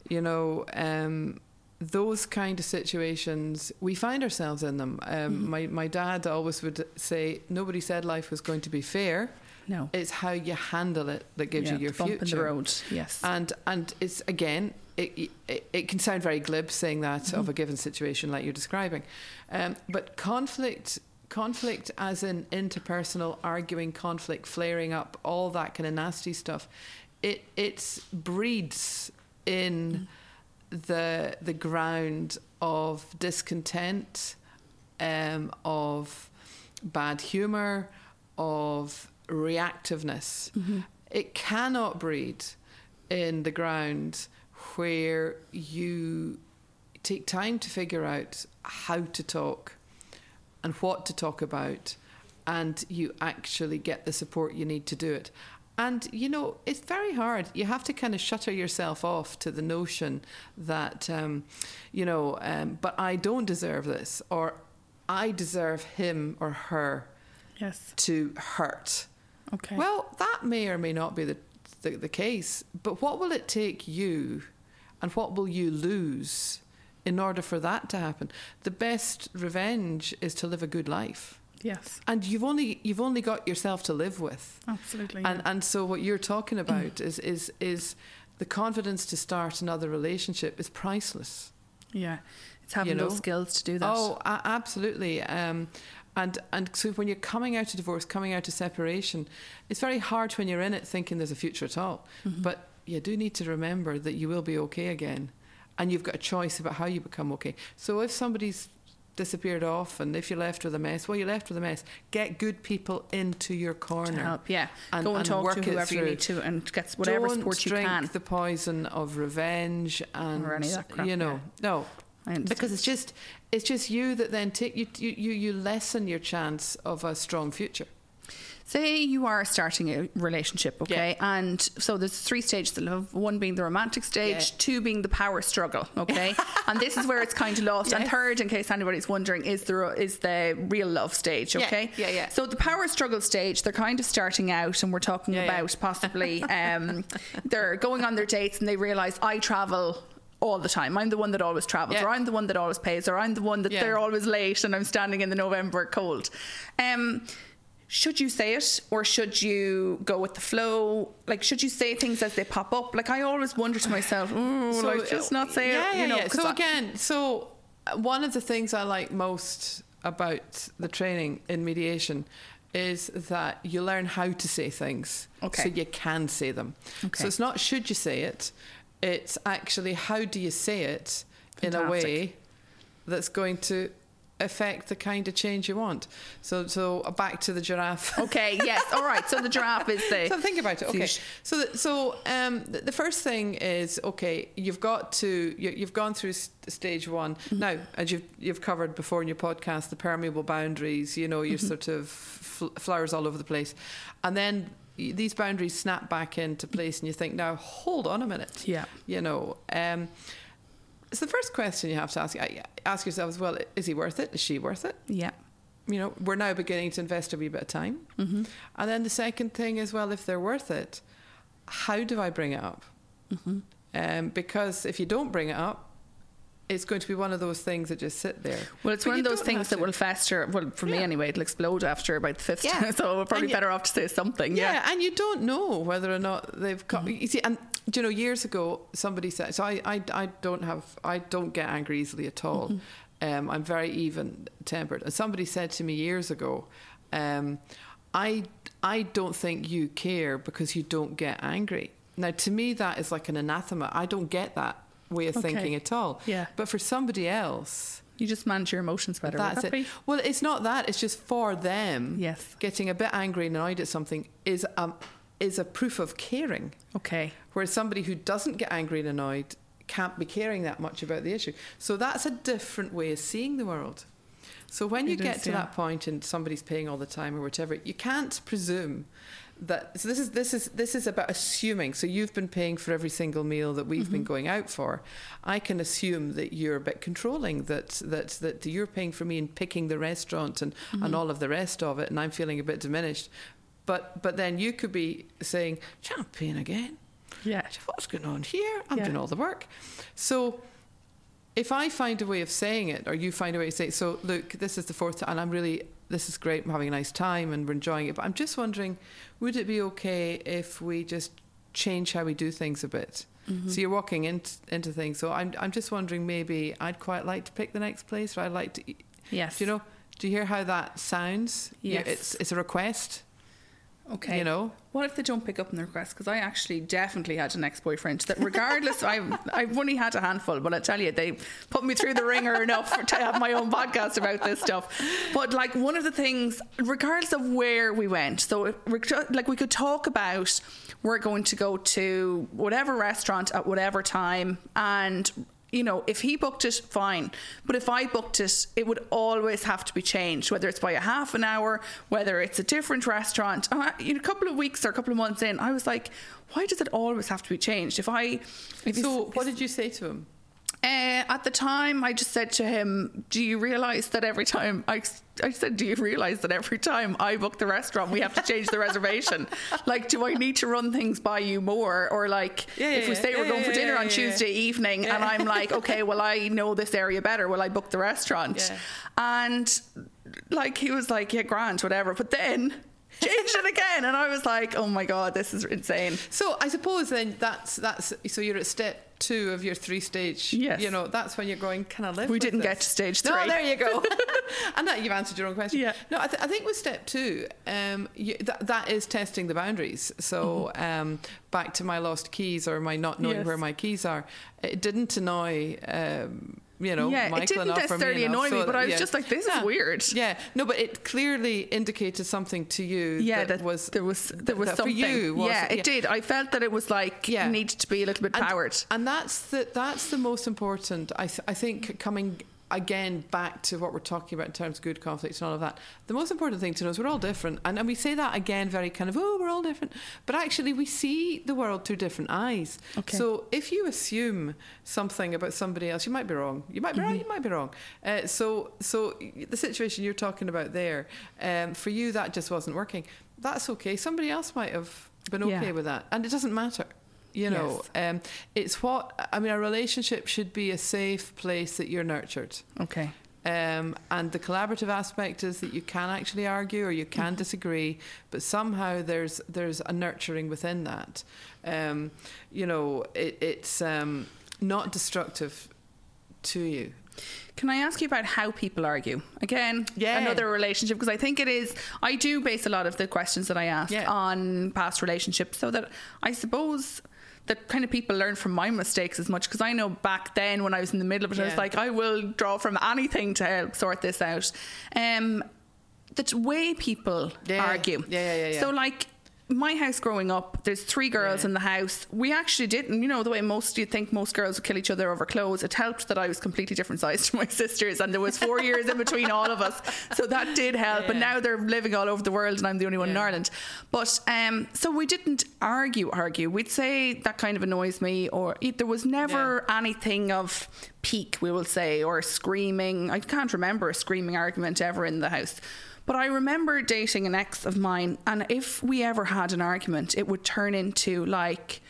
You know, um, those kind of situations, we find ourselves in them. Um, mm-hmm. My my dad always would say, nobody said life was going to be fair. No, it's how you handle it that gives yeah, you your bump future. in the road, yes. And and it's again, it, it, it can sound very glib saying that mm-hmm. of a given situation like you're describing, um, but conflict conflict as in interpersonal arguing conflict flaring up all that kind of nasty stuff it it breeds in mm. the the ground of discontent um, of bad humor of reactiveness. Mm-hmm. It cannot breed in the ground where you take time to figure out how to talk and what to talk about, and you actually get the support you need to do it. And you know, it's very hard. You have to kind of shutter yourself off to the notion that, um, you know, um, but I don't deserve this, or I deserve him or her yes. to hurt. Okay. Well, that may or may not be the, the, the case, but what will it take you and what will you lose in order for that to happen? The best revenge is to live a good life. Yes. And you've only you've only got yourself to live with. Absolutely. And yeah. and so what you're talking about is is is the confidence to start another relationship is priceless. Yeah. It's having you know? those skills to do that. Oh, absolutely. Um, and and so when you're coming out of divorce, coming out of separation, it's very hard when you're in it thinking there's a future at all. Mm-hmm. But you do need to remember that you will be okay again, and you've got a choice about how you become okay. So if somebody's disappeared off and if you're left with a mess well you're left with a mess get good people into your corner to help yeah and, go and, and talk work to whoever you need to and get whatever Don't support you drink can the poison of revenge and or any of that crap, you know yeah. no because it's just it's just you that then take you you you lessen your chance of a strong future say you are starting a relationship, okay? Yeah. And so there's three stages of love one being the romantic stage, Yeah. two being the power struggle, okay? <laughs> and this is where it's kind of lost. And third, in case anybody's wondering, is the, is the real love stage, okay? yeah, yeah. yeah. So the power struggle stage, they're kind of starting out, and we're talking about possibly <laughs> um, they're going on their dates and they realise I travel all the time. I'm the one that always travels, Yeah. or I'm the one that always pays, or I'm the one that Yeah. they're always late and I'm standing in the November cold. Um, should you say it or should you go with the flow? Like, should you say things as they pop up? Like, I always wonder to myself, oh, So, like, just not say yeah, it. Yeah, you know, yeah. So I- again, so uh, one of the things I like most about the training in mediation is that you learn how to say things Okay. so you can say them. Okay. So it's not should you say it, it's actually how do you say it in a way that's going to affect the kind of change you want. So so back to the giraffe. <laughs> okay, yes, all right. So the giraffe is the. <laughs> So think about it. Okay. So so um, the, the first thing is okay. You've got to you, you've gone through st- stage one Mm-hmm. now, as you've you've covered before in your podcast, the permeable boundaries. You know, your Mm-hmm. sort of fl- flowers all over the place, and then. These boundaries snap back into place, and you think, now hold on a minute. Yeah. You know, um, it's the first question you have to ask ask yourself as well: Is he worth it? Is she worth it? Yeah. you know, we're now beginning to invest a wee bit of time. Mm-hmm. And then the second thing is, well, if they're worth it, how do I bring it up? Mm-hmm. Um, because if you don't bring it up, it's going to be one of those things that just sit there. Well, it's But one of those things that will fester. Well, for me anyway, it'll explode after about the fifth Yeah. time. <laughs> So we're probably you- better off to say something. Yeah, Yeah. and you don't know whether or not they've got. Mm-hmm. You see, and do you know, years ago, somebody said. So I, I, I don't have. I don't get angry easily at all. Mm-hmm. Um, I'm very even tempered. And somebody said to me years ago, um, I, I don't think you care because you don't get angry. Now, to me, that is like an anathema. I don't get that way of Okay. thinking at all. Yeah. But for somebody else, You just manage your emotions better. that's that it. be? Well, it's not that. It's just for them. Yes. Getting a bit angry and annoyed at something is um, is a proof of caring. Okay. Whereas somebody who doesn't get angry and annoyed can't be caring that much about the issue. So that's a different way of seeing the world. So when you It get is, to yeah. that point and somebody's paying all the time or whatever, you can't presume that so this is this is this is about assuming so you've been paying for every single meal that we've been mm-hmm. going out for i can assume that you're a bit controlling that that that you're paying for me and picking the restaurant and and mm-hmm. all of the rest of it and i'm feeling a bit diminished but but then you could be saying champagne again Yeah. what's going on here? I'm Yeah. doing all the work. So if I find a way of saying it, or you find a way to say, it, so look, this is the fourth time, and I'm really, this is great, I'm having a nice time and we're enjoying it, but I'm just wondering, would it be okay if we just change how we do things a bit? Mm-hmm. So you're walking in, into things. So I'm, I'm just wondering, maybe I'd quite like to pick the next place, or I'd like to. Yes. Do you know? Do you hear how that sounds? Yeah, Yes. It's it's a request. Okay. You know. What if they don't pick up on the request? Because I actually definitely had an ex-boyfriend that, regardless, I've I've only had a handful, but I tell you, they put me through the wringer enough for, <laughs> to have my own podcast about this stuff. But like one of the things, regardless of where we went, so if we're t- like we could talk about we're going to go to whatever restaurant at whatever time, and you know, if he booked it, fine. But if I booked it, it would always have to be changed, whether it's by a half an hour, whether it's a different restaurant. I, in a couple of weeks or a couple of months in, I was like, why does it always have to be changed? If I, if So what did you say to him? Uh, at the time, I just said to him, "Do you realise that every time I, I said, do you realise that every time I book the restaurant, we have to change the reservation? <laughs> Like, do I need to run things by you more, or like, Yeah, if we say yeah, we're going for dinner yeah, on yeah. Tuesday evening, and I'm like, <laughs> okay, well, I know this area better. Will I book the restaurant? Yeah. And like, he was like, yeah, grant, whatever. But then. Changed it again, and I was like, "Oh my god, this is insane." So I suppose then that's that's so you're at step two of your three stage. Yes. You know that's when you're going. Can I live? We didn't this? get to stage three. No, there you go. <laughs> <laughs> and that you've answered your own question. Yeah. No, I, th- I think with step two, um, you, that that is testing the boundaries. So um, back to my lost keys or my not knowing Mm-hmm. Yes. where my keys are. It didn't annoy. Um, you know, Yeah, it didn't necessarily annoy me, so but I was yeah. just like, this is Yeah. weird. Yeah, no, but it clearly indicated something to you. yeah, that, that was there was there was something. for you. Yeah, it did. I felt that it was like Yeah. needed to be a little bit and, powered. And that's the that's the most important. I th- I think coming again back to what we're talking about in terms of good conflicts and all of that. The most important thing to know is we're all different, and, and we say that again very kind of oh we're all different, but actually we see the world through different eyes. Okay. So if you assume something about somebody else, you might be wrong. You might be right. You might be wrong. Uh, so so the situation you're talking about there, um, for you that just wasn't working. That's okay. Somebody else might have been okay Yeah. with that, and it doesn't matter. You know, um, it's what I mean. A relationship should be a safe place that you're nurtured. Okay. Um, and the collaborative aspect is that you can actually argue or you can mm-hmm. disagree, but somehow there's there's a nurturing within that. Um, you know, it, it's um, not destructive to you. Can I ask you about how people argue? Again, yeah. another relationship, because I think it is, I do base a lot of the questions that I ask yeah. on past relationships, so that I suppose that kind of people learn from my mistakes as much because I know back then when I was in the middle of it, yeah. I was like, I will draw from anything to help sort this out. Um, the way people yeah. argue. Yeah, yeah, yeah, So, like, my house growing up, there's three girls yeah. in the house. We actually didn't, you know, the way most you think most girls would kill each other over clothes. It helped that I was completely different size to my <laughs> sisters, and there was four years in between all of us, so that did help. Yeah. But now they're living all over the world, and I'm the only one yeah. in Ireland. But um, so we didn't argue, argue. We'd say that kind of annoys me, or there was never anything of peak, we will say, or screaming. I can't remember a screaming argument ever in the house. But I remember dating an ex of mine, and if we ever had an argument, it would turn into like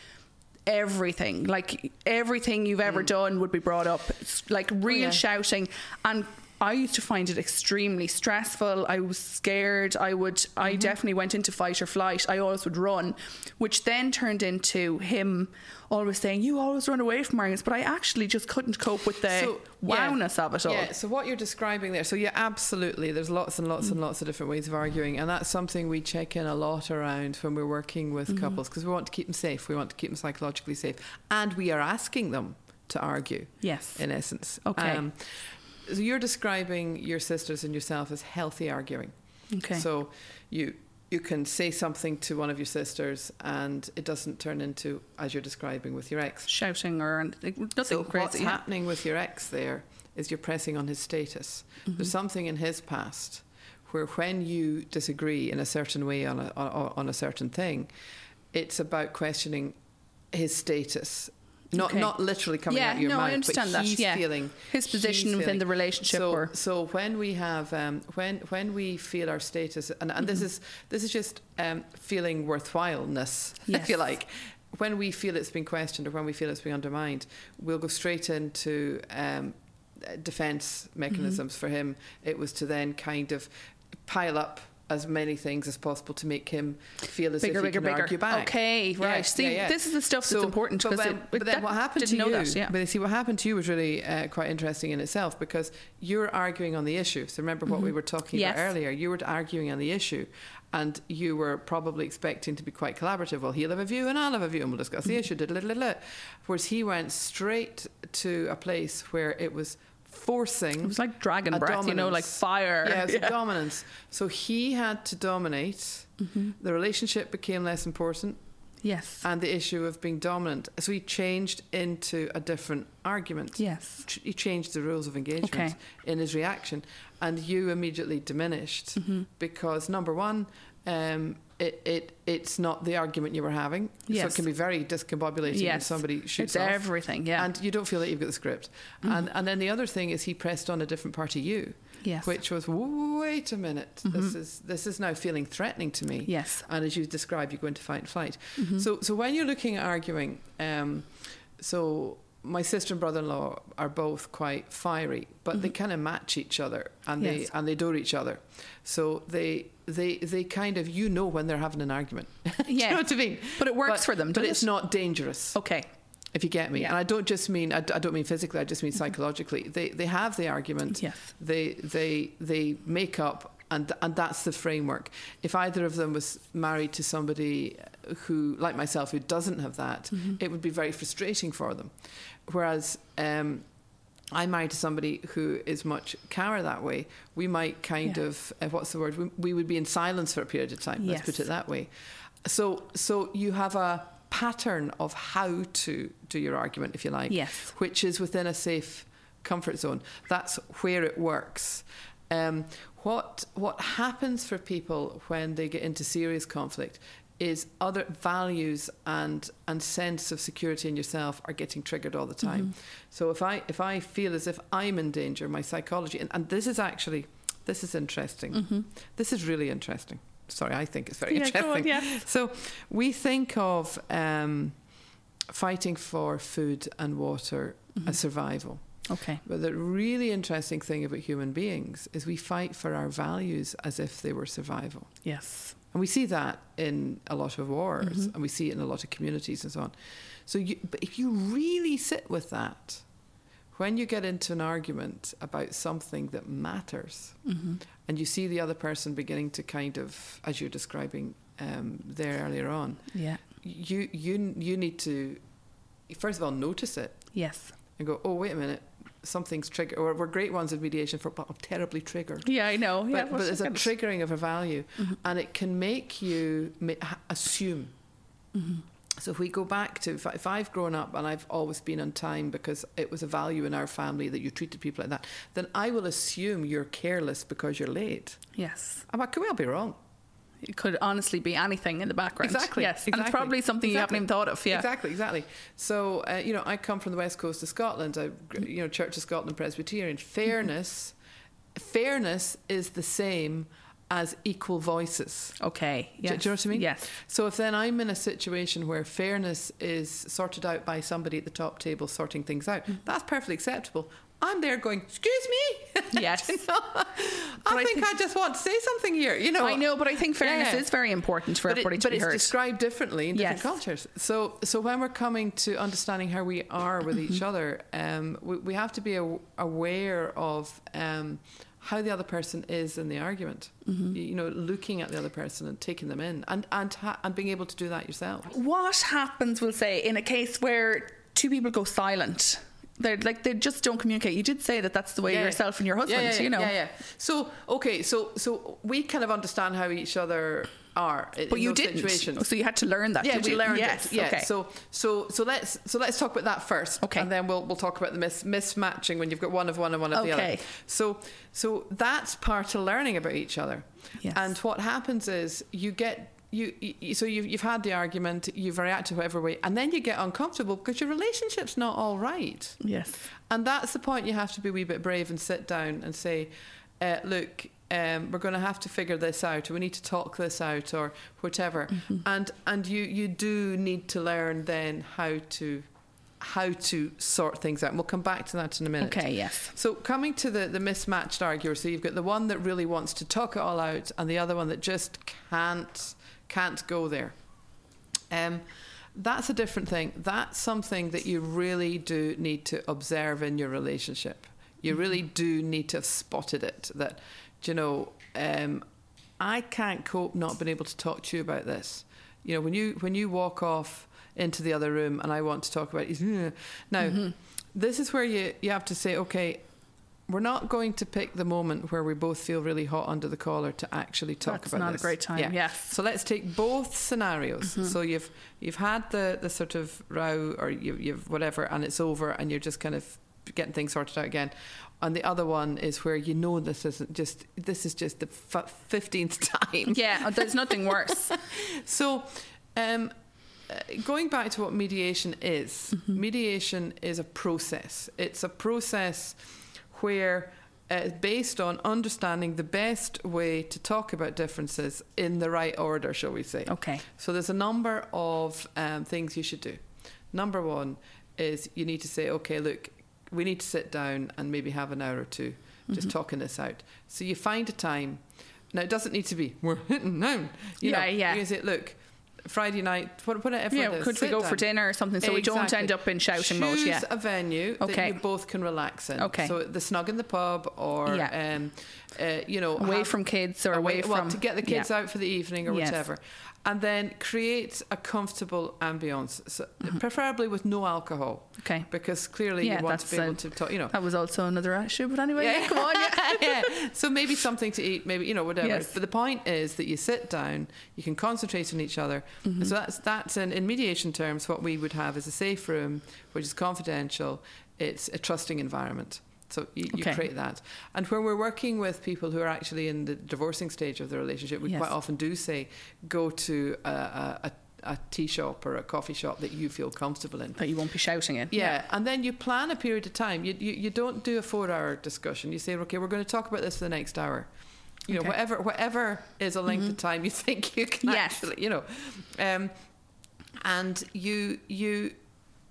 everything like everything you've ever mm. done would be brought up it's like real oh, yeah. shouting and I used to find it extremely stressful. I was scared. I would, mm-hmm. I definitely went into fight or flight. I always would run, which then turned into him always saying, "You always run away from arguments," but I actually just couldn't cope with the so, wowness yeah, of it all. Yeah. So what you're describing there, so yeah, absolutely. There's lots and lots mm. and lots of different ways of arguing, and that's something we check in a lot around when we're working with mm-hmm. couples because we want to keep them safe. We want to keep them psychologically safe, and we are asking them to argue. Yes. In essence. Okay. Um, so you're describing your sisters and yourself as healthy arguing. Okay. So you you can say something to one of your sisters and it doesn't turn into as you're describing with your ex shouting or nothing so crazy. What's happening with your ex there is you're pressing on his status. Mm-hmm. There's something in his past where when you disagree in a certain way on a on, on a certain thing, it's about questioning his status not okay. not literally coming yeah, out of your no, mouth, I understand but he's that. Yeah. feeling his position within feeling. the relationship. So, or so when we have um, when when we feel our status, and, and mm-hmm. this is this is just um, feeling worthwhileness, yes. <laughs> if you like. When we feel it's been questioned or when we feel it's been undermined, we'll go straight into um, defense mechanisms. Mm-hmm. For him, it was to then kind of pile up as many things as possible to make him feel as bigger, if he bigger, can bigger. argue back. Okay, right. Yeah, see, yeah, yeah. this is the stuff so, that's important. But, but, then what happened to you? That, yeah. But see, what happened to you was really uh, quite interesting in itself because you're arguing on the issue. So remember what mm-hmm. we were talking yes. about earlier. You were arguing on the issue, and you were probably expecting to be quite collaborative. Well, he'll have a view and I'll have a view, and we'll discuss the mm-hmm. issue. Whereas he went straight to a place where it was forcing. It was like dragon breath, dominance. you know, like fire. Yeah, <laughs> yeah. dominance. So he had to dominate. Mm-hmm. The relationship became less important. Yes. And the issue of being dominant. So he changed into a different argument. Yes. He changed the rules of engagement okay. in his reaction. And you immediately diminished mm-hmm. because, number one, um, it, it it's not the argument you were having. Yes. So it can be very discombobulating yes. when somebody shoots it's off. everything, yeah. And you don't feel that you've got the script. Mm-hmm. And and then the other thing is he pressed on a different part of you. Yes. Which was wait a minute. Mm-hmm. This is this is now feeling threatening to me. Yes. And as you described, you go into fight and flight. Mm-hmm. So so when you're looking at arguing, um, so my sister and brother-in-law are both quite fiery, but mm-hmm. they kind of match each other and yes. they and they adore each other. So they they they kind of you know when they're having an argument. <laughs> Yeah, you know what I mean. But it works but, for them. But it's not dangerous. Okay. If you get me, yeah. and I don't just mean I, I, don't mean physically. I just mean mm-hmm. psychologically. They they have the argument. Yes. They they they make up. And, and that's the framework. If either of them was married to somebody who, like myself, who doesn't have that, mm-hmm. it would be very frustrating for them. Whereas um, I'm married to somebody who is much calmer that way. We might kind yeah. of uh, what's the word? We, we, would be in silence for a period of time. Let's put it that way. So so you have a pattern of how to do your argument, if you like, yes. which is within a safe comfort zone. That's where it works. Um, what what happens for people when they get into serious conflict is other values and and sense of security in yourself are getting triggered all the time. Mm-hmm. So if I if I feel as if I'm in danger, my psychology and, and this is actually this is interesting. Mm-hmm. This is really interesting. Sorry, I think it's very yeah, interesting. On, yeah. So we think of um, fighting for food and water Mm-hmm. as survival. Okay. But the really interesting thing about human beings is we fight for our values as if they were survival. Yes. And we see that in a lot of wars Mm-hmm. and we see it in a lot of communities and so on. So, you, but if you really sit with that, when you get into an argument about something that matters Mm-hmm. and you see the other person beginning to kind of, as you're describing um, there earlier on, Yeah. you, you, you need to, first of all, notice it Yes. and go, oh, wait a minute, something's triggered. Or we're great ones in mediation for, but I'm terribly triggered. Yeah, I know. yeah, But, but there's a triggering of a value, mm-hmm. and it can make you assume. Mm-hmm. So if we go back to if I've grown up and I've always been on time because it was a value in our family that you treated people like that, then I will assume you're careless because you're late. Yes. I could well be wrong. It could honestly be anything in the background. Exactly. Yes. And it's exactly, probably something you haven't even thought of. Yeah. Exactly. Exactly. So uh, you know, I come from the west coast of Scotland. I, you know, Church of Scotland Presbyterian. Fairness, fairness is the same as equal voices. Okay. Do- Yes. Do, you know what I mean? Yes. So if then I'm in a situation where fairness is sorted out by somebody at the top table sorting things out, Mm. that's perfectly acceptable. I'm there going, excuse me. <laughs> Yes. You know, I I think think- I just want to say something here. You know, I know, but I think fairness Yeah. is very important for but, it- everybody to but be it's heard. described differently in different Yes. cultures. So, so when we're coming to understanding how we are with Mm-hmm. each other, um, we, we have to be aw- aware of um, how the other person is in the argument. Mm-hmm. You, you know, looking at the other person and taking them in, and and ha- and being able to do that yourself. what happens, we'll say, in a case where two people go silent? They're like they just don't communicate. You did say that that's the way Yeah. yourself and your husband, yeah, yeah, you know. Yeah, yeah. So okay, so so we kind of understand how each other are in, But you didn't. situations. So you had to learn that. Yeah, we you? learned yes. it. Yeah. Okay. So so so let's so let's talk about that first. Okay. And then we'll we'll talk about the mis- mismatching when you've got one of one and one of the other. Okay. So so that's part of learning about each other. Yes. And what happens is you get you, you so you've, you've had the argument, you've reacted whatever way, and then you get uncomfortable because your relationship's not all right. yes. And that's the point you have to be a wee bit brave and sit down and say, uh, look, um, we're going to have to figure this out, or we need to talk this out, or whatever. Mm-hmm. And and you you do need to learn then how to how to sort things out. And we'll come back to that in a minute. Okay. Yes. So coming to the, the mismatched arguer, so you've got the one that really wants to talk it all out, and the other one that just can't can't go there. Um, that's a different thing. That's something that you really do need to observe in your relationship. You really do need to have spotted it. That you know, um, I can't cope not being able to talk to you about this. You know, when you when you walk off into the other room and I want to talk about it, <laughs> now this is where you you have to say, okay, we're not going to pick the moment where we both feel really hot under the collar to actually talk That's about not a great time, Yeah. yes. Mm-hmm. So let's take both scenarios. So you've you've had the the sort of row or you, you've whatever, and it's over, and you're just kind of getting things sorted out again. And the other one is where you know this isn't just this is just the fifteenth <laughs> time. Yeah. There's nothing worse. <laughs> So, um, uh, going back to what mediation is, Mm-hmm. mediation is a process. It's a process where uh, it's based on understanding the best way to talk about differences in the right order, shall we say. Okay. So, there's a number of um, things you should do. Number one is you need to say, okay, look, we need to sit down and maybe have an hour or two just Mm-hmm. talking this out. So, you find a time. Now, it doesn't need to be, we're <laughs> hitting down. You Yeah, know, yeah. You say, look, Friday night, what- whatever. Yeah. it is, Could we go for dinner or something so we don't end up in shouting mode? Choose Yeah. a venue that you both can relax in. Okay. So the snug in the pub, or Yeah. um, uh, you know, Away have- from kids or away well, from- to get the kids yeah. out for the evening or Yes. whatever, and then create a comfortable ambience, so Mm-hmm. preferably with no alcohol, Okay. because clearly Yeah, you want to be able to talk. You know, That was also another issue, but anyway, yeah. come on. Yeah. <laughs> yeah. So maybe something to eat, maybe you know whatever. Yes. But the point is that you sit down, you can concentrate on each other. Mm-hmm. So that's that's in, in mediation terms what we would have is a safe room, which is confidential. It's a trusting environment. So you, you Okay. create that. And when we're working with people who are actually in the divorcing stage of the relationship, we Yes. quite often do say, go to a, a, a a tea shop or a coffee shop that you feel comfortable in. But you won't be shouting in. Yeah, and then you plan a period of time. You, you you don't do a four hour discussion. You say, okay, we're going to talk about this for the next hour. You know, whatever whatever is a length of time you <laughs> think you can Yes. actually, you know, um, and you you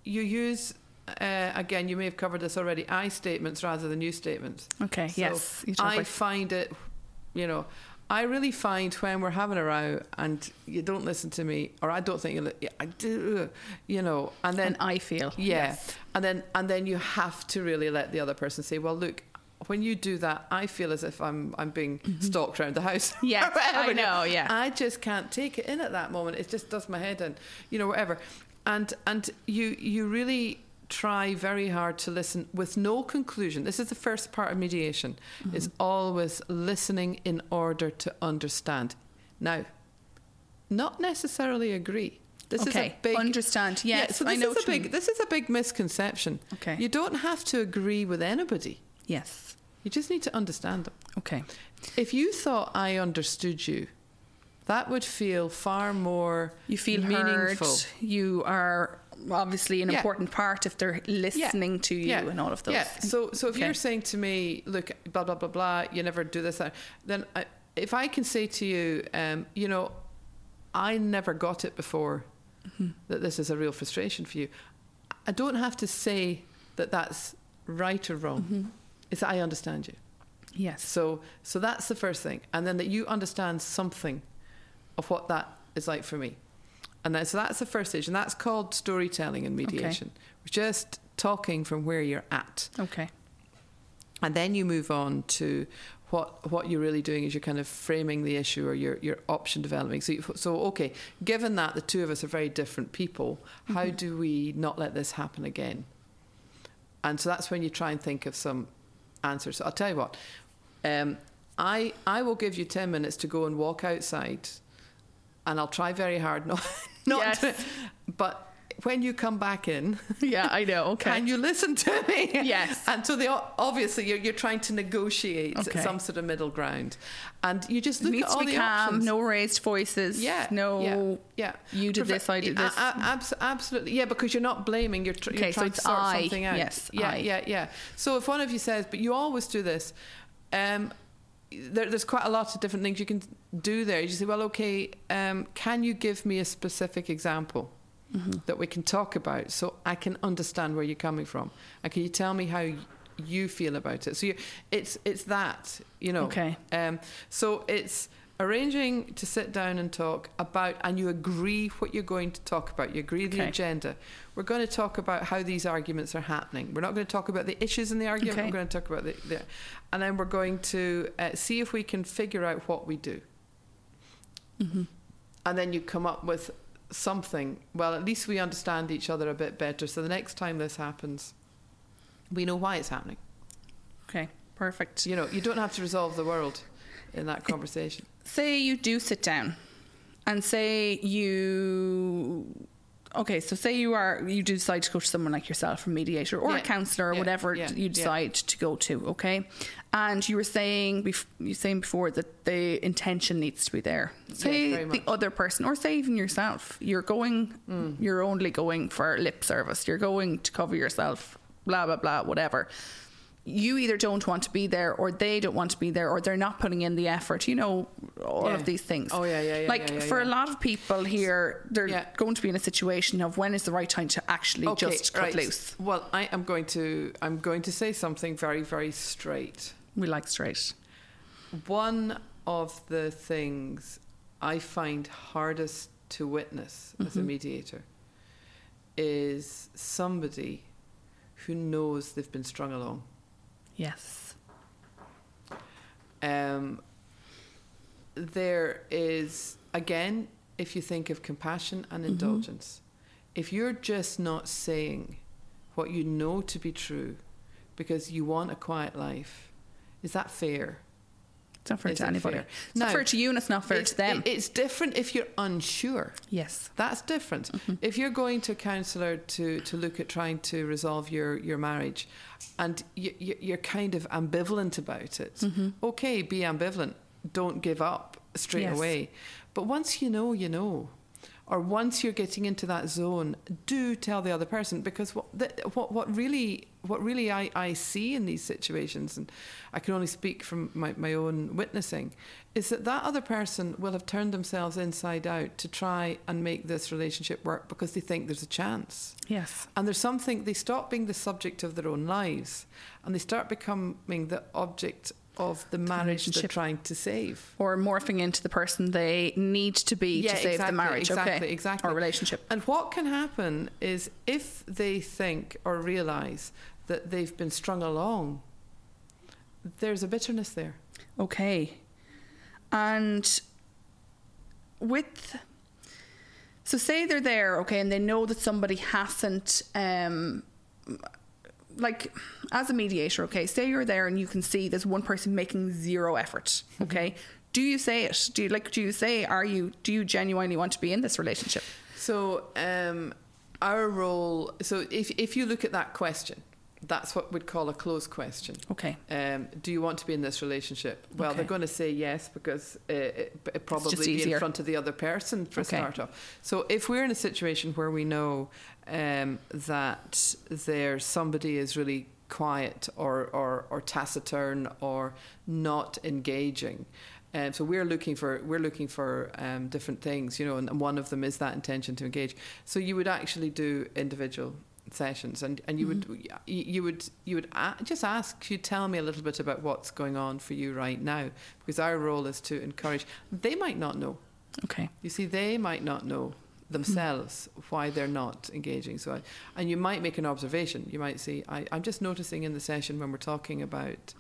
you use uh, again. You may have covered this already. I statements rather than you statements. Okay. So yes. I find it, you know, I really find when we're having a row and you don't listen to me, or I don't think you, li- I do, you know, and then and I feel. yeah, Yes. and then and then you have to really let the other person say, well, look. When you do that, I feel as if I'm I'm being stalked around the house. Mm-hmm. <laughs> Yes, I know, yeah. I just can't take it in at that moment. It just does my head in, you know, whatever. And and you you really try very hard to listen with no conclusion. This is the first part of mediation. Mm-hmm. Is always listening in order to understand. Now, not necessarily agree. This is okay. a big Understand. yeah, Yes. so I this know is a big this is a big misconception. Okay. You don't have to agree with anybody. Yes. You just need to understand them. Okay. If you thought I understood you, that would feel far more You feel meaningful. heard. You are obviously an Yeah. important part if they're listening to you and all of those. Yeah. So, so if Okay. you're saying to me, look, blah blah blah blah, you never do this, then I, if I can say to you, um, you know, I never got it before Mm-hmm. that this is a real frustration for you. I don't have to say that that's right or wrong. Mm-hmm. It's that I understand you. Yes. So, so that's the first thing, and then that you understand something of what that is like for me, and then, so that's the first stage, and that's called storytelling and mediation. We're just talking from where you're at, Okay. and then you move on to what what you're really doing is you're kind of framing the issue or you're you're option developing. So, you, so okay, given that the two of us are very different people, how do we not let this happen again? And so that's when you try and think of some answers. So I'll tell you what. Um, I I will give you ten minutes to go and walk outside, and I'll try very hard not <laughs> not Yes. to. But when you come back in, <laughs> Yeah, I know. Okay. can you listen to me? Yes. And so the obviously you're, you're trying to negotiate Okay. some sort of middle ground, and you just look needs at all the calm, options. no raised voices. Yeah. No. Yeah. yeah. You did this, I did this. a- abs- absolutely. Yeah, because you're not blaming. You're, tr- Okay, you're so trying it's to sort I. something out. Yes, Yeah. I. Yeah. Yeah. So if one of you says, "But you always do this," um, there, there's quite a lot of different things you can do there. You say, "Well, okay, um, can you give me a specific example?" Mm-hmm. That we can talk about, so I can understand where you're coming from, and can you tell me how you feel about it? So you, it's it's that you know. Okay. Um, so it's arranging to sit down and talk about, and you agree what you're going to talk about. You agree the agenda. We're going to talk about how these arguments are happening. We're not going to talk about the issues in the argument. Okay. We're going to talk about the, the and then we're going to uh, see if we can figure out what we do. Mm-hmm. And then you come up with something. Well, at least we understand each other a bit better. So the next time this happens, we know why it's happening. Okay. Perfect. You know, you don't have to resolve the world in that conversation. say you do sit down and say you okay so say you are you do decide to go to someone like yourself a mediator or Yeah. a counselor or Yeah. whatever Yeah. you decide to go to okay and you were saying bef- you saying before that the intention needs to be there say the other person or say even yourself you're going Mm. you're only going for lip service you're going to cover yourself blah blah blah whatever you either don't want to be there or they don't want to be there or they're not putting in the effort you know all Yeah. of these things Oh, yeah, yeah, yeah, like yeah, for a lot of people here they're going to be in a situation of when is the right time to actually just cut right. loose Well, I am going to I'm going to say something very very straight. we like straight One of the things I find hardest to witness as a Mm-hmm. mediator is somebody who knows they've been strung along. Yes Um, there is, again, if you think of compassion and indulgence, if you're just not saying what you know to be true because you want a quiet life, is that fair? It's not fair Is to anybody fair? it's not fair to you and it's not fair it's, to them it's different if you're unsure. yes That's different. Mm-hmm. If you're going to a counsellor to, to look at trying to resolve your, your marriage and you, you, you're kind of ambivalent about it, mm-hmm. okay, be ambivalent. Don't give up straight Yes. away. But once you know, you know. Or once you're getting into that zone, do tell the other person because what the, what what really what really I, I see in these situations, and I can only speak from my, my own witnessing, is that that other person will have turned themselves inside out to try and make this relationship work because they think there's a chance. Yes. And there's something, they stop being the subject of their own lives and they start becoming the object of the marriage they're trying to save. Or morphing into the person they need to be yeah, to save exactly, the marriage. Exactly, okay. exactly. Or relationship. And what can happen is if they think or realise that they've been strung along, there's a bitterness there. Okay. And with so say they're there, okay, and they know that somebody hasn't um like as a mediator, okay, say you're there and you can see there's one person making zero effort, mm-hmm. okay? Mm-hmm. Do you say it? Do you like do you say are you do you genuinely want to be in this relationship? So um our role so if if you look at that question, that's what we'd call a closed question. Okay. Um, do you want to be in this relationship? Well, okay. they're going to say yes because uh, it, it probably be easier. in front of the other person for okay. start off. So if we're in a situation where we know um, that there's somebody is really quiet or, or, or taciturn or not engaging. Um, so we're looking for we're looking for um, different things, you know, and one of them is that intention to engage. So you would actually do individual sessions and, and you mm-hmm. would you would you would a- just ask you tell me a little bit about what's going on for you right now because our role is to encourage they might not know okay you see they might not know themselves why they're not engaging so I, and you might make an observation you might see. I, I'm just noticing in the session when we're talking about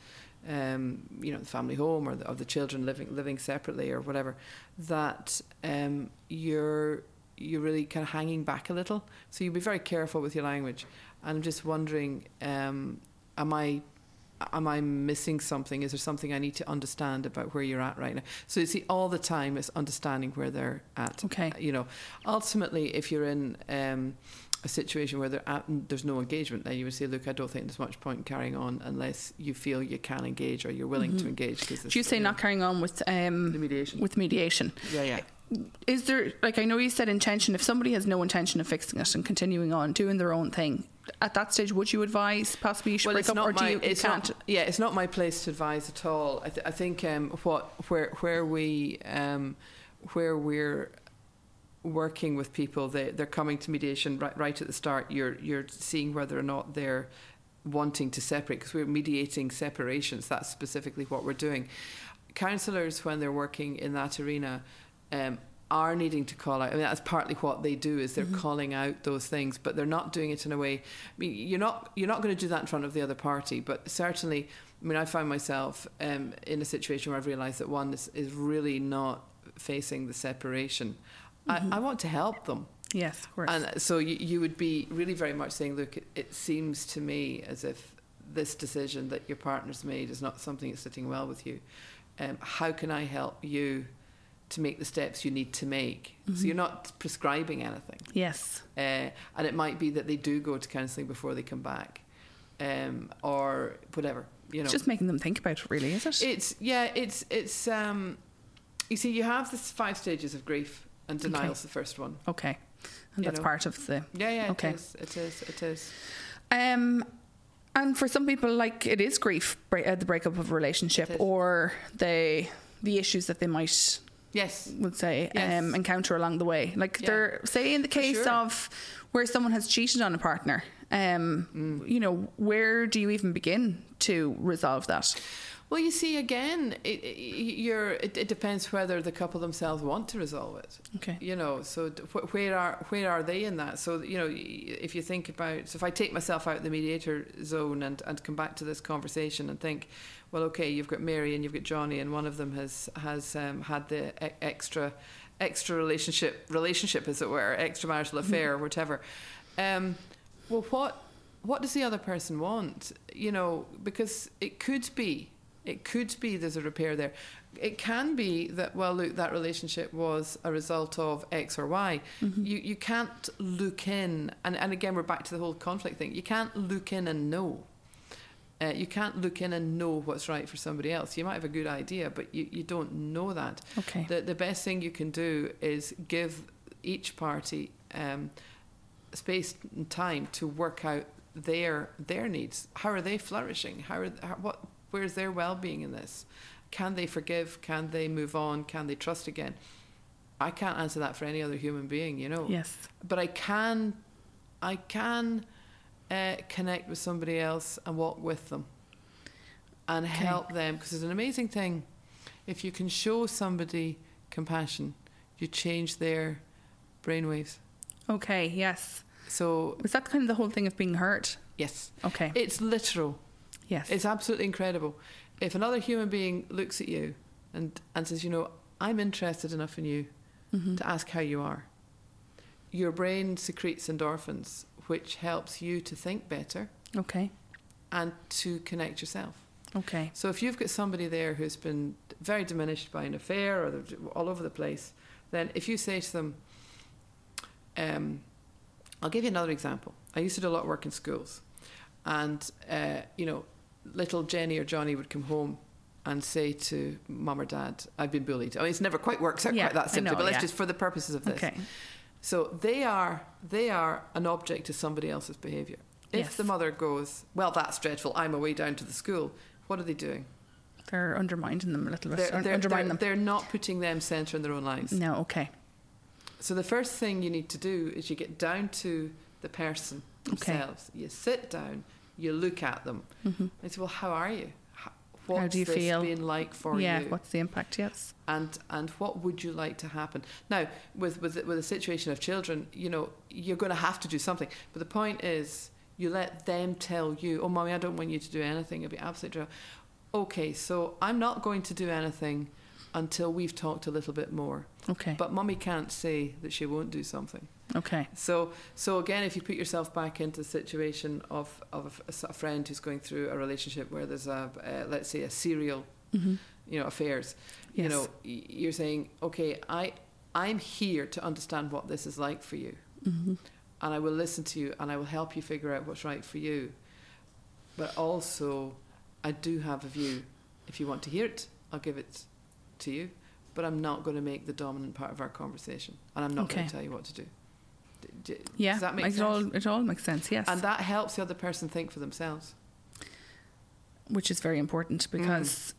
um, you know the family home or the, of the children living living separately or whatever that um, you're you're really kind of hanging back a little. So you be very careful with your language. And I'm just wondering, um, am I am I missing something? Is there something I need to understand about where you're at right now? So you see, all the time is understanding where they're at. Okay. You know, ultimately, if you're in um, a situation where at, there's no engagement, then you would say, look, I don't think there's much point in carrying on unless you feel you can engage or you're willing mm-hmm. to engage. Do you say not carrying on with um, the mediation? With mediation. Yeah, yeah is there like I know you said intention if somebody has no intention of fixing it and continuing on doing their own thing at that stage would you advise possibly you should well, break up or my, do you, it's can't? not, yeah it's not my place to advise at all. I, th- I think um, what where where we um, where we're working with people they, they're coming to mediation right, right at the start. You're you're seeing whether or not they're wanting to separate because we're mediating separations. That's specifically what we're doing. Counselors when they're working in that arena um, are needing to call out. I mean, that's partly what they do is they're mm-hmm. calling out those things, but they're not doing it in a way. I mean, you're not you're not going to do that in front of the other party, but certainly, I mean, I find myself um, in a situation where I've realised that one is, is really not facing the separation. Mm-hmm. I, I want to help them. Yes, of course. And so you, you would be really very much saying, look, it, it seems to me as if this decision that your partner's made is not something that's sitting well with you. Um, how can I help you? To make the steps you need to make. Mm-hmm. So you're not prescribing anything. Yes. Uh, and it might be that they do go to counselling before they come back, um, or whatever. You know, it's just making them think about it. Really, is it? It's yeah. It's it's. Um, you see, you have this five stages of grief, and denial's okay. the first one. Okay, and you that's know? part of the. Yeah, yeah. Okay. It is. It is. It is. Um, and for some people, like it is grief, uh, the breakup of a relationship, or the the issues that they might yes would say yes. um, encounter along the way like yeah. they're say in the case sure. of where someone has cheated on a partner um, mm. you know where do you even begin to resolve that well, you see, again, it, it, it, depends whether the couple themselves want to resolve it. Okay. You know, so where are where are they in that? So you know, if you think about, so if I take myself out of the mediator zone and and come back to this conversation and think, well, okay, you've got Mary and you've got Johnny, and one of them has has um, had the e- extra extra relationship relationship, as it were, extramarital affair mm-hmm. or whatever. Um, well, what what does the other person want? You know, because it could be it could be there's a repair there. It can be that well, look, that relationship was a result of X or Y. Mm-hmm. You you can't look in, and and again we're back to the whole conflict thing. You can't look in and know. Uh, you can't look in and know what's right for somebody else. You might have a good idea, but you, you don't know that. Okay. The the best thing you can do is give each party um, space and time to work out their their needs. How are they flourishing? How are how, what? Where's their well-being in this? Can they forgive? Can they move on? Can they trust again? I can't answer that for any other human being, you know. Yes. But I can, I can uh, connect with somebody else and walk with them, and Okay. help them because it's an amazing thing. If you can show somebody compassion, you change their brainwaves. Okay. Yes. So is that kind of the whole thing of being hurt? yes, Okay. it's literal. yes. It's absolutely incredible. If another human being looks at you and, and says, you know, I'm interested enough in you Mhm. to ask how you are, your brain secretes endorphins, which helps you to think better Okay. and to connect yourself. Okay. So if you've got somebody there who's been very diminished by an affair or they're all over the place, then if you say to them, um, I'll give you another example. I used to do a lot of work in schools, and uh, you know, little Jenny or Johnny would come home and say to mum or dad, "I've been bullied." I mean, it's never quite works out Yeah, quite that simply, but let's yeah. just for the purposes of this. Okay. So they are they are an object to somebody else's behaviour. If Yes. the mother goes, "Well, that's dreadful. I'm away down to the school," what are they doing? They're undermining them a little bit. They're, they're, undermining they're, them. they're not putting them centre in their own lives. No. Okay. So the first thing you need to do is you get down to the person themselves. Okay. You sit down, you look at them, hmm and say, "Well, how are you? How, do you this feel? been like for yeah. you? What's the impact? Yes. and and what would you like to happen now with with with a situation of children you know you're going to have to do something but the point is you let them tell you oh mommy i don't want you to do anything it'll be absolutely dry. okay so i'm not going to do anything until we've talked a little bit more Okay. but mummy can't say that she won't do something okay. so so again if you put yourself back into the situation of of a, a friend who's going through a relationship where there's a uh, let's say a serial hmm you know affairs you know you're saying okay i i'm here to understand what this is like for you. Hmm and i will listen to you and i will help you figure out what's right for you. But also i do have a view. If you want to hear it i'll give it to you. But i'm not going to make the dominant part of our conversation and i'm not going to tell you what to do D- d- Yeah. does that make it sense all it all makes sense. Yes. and that helps the other person think for themselves which is very Mm. important because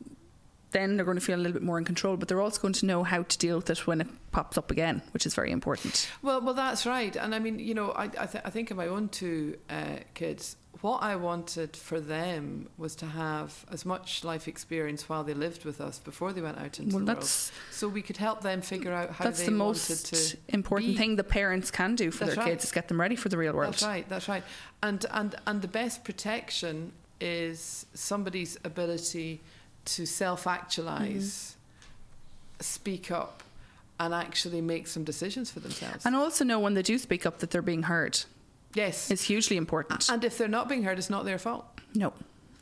then they're going to feel a little bit more in control, but they're also going to know how to deal with it when it pops up again, which is very important. Well, well, that's right. And I mean, you know, I, I, th- I think of my own two uh, kids. What I wanted for them was to have as much life experience while they lived with us before they went out into well, the world, so we could help them figure out how that's they the most important be. thing the parents can do for That's their right. kids is get them ready for the real world. That's right. That's right. And and and the best protection is somebody's ability to self-actualize, Mm-hmm. speak up, and actually make some decisions for themselves. And also know when they do speak up that they're being heard. Yes. It's hugely important. And if they're not being heard, it's not their fault. no.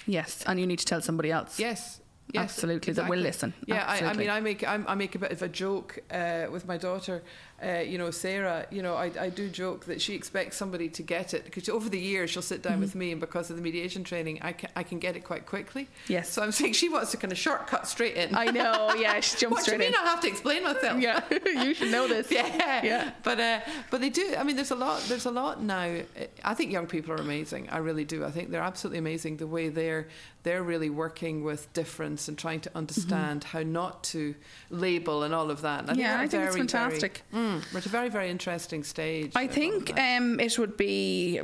Yes, and you need to tell somebody else. Yes. Yes, Absolutely, that will listen. Yeah, I, I mean, I make I'm, I make a bit of a joke uh, with my daughter. Uh, you know, Sarah. You know, I, I do joke that she expects somebody to get it because over the years she'll sit down Mm-hmm. with me, and because of the mediation training, I can I can get it quite quickly. Yes. So I'm saying she wants to kind of shortcut straight in. I know. Yeah, she <laughs> jumps what do you straight mean? in. I have to explain myself. Yeah, <laughs> you should know this. <laughs> Yeah, Yeah. But uh, but they do. I mean, there's a lot. There's a lot now. I think young people are amazing. I really do. I think they're absolutely amazing. The way they're they're really working with difference and trying to understand how not to label and all of that. And I Mm-hmm. Yeah, we're I think it's fantastic. Very, mm, we're at a very very interesting stage. I of all of think um, it would be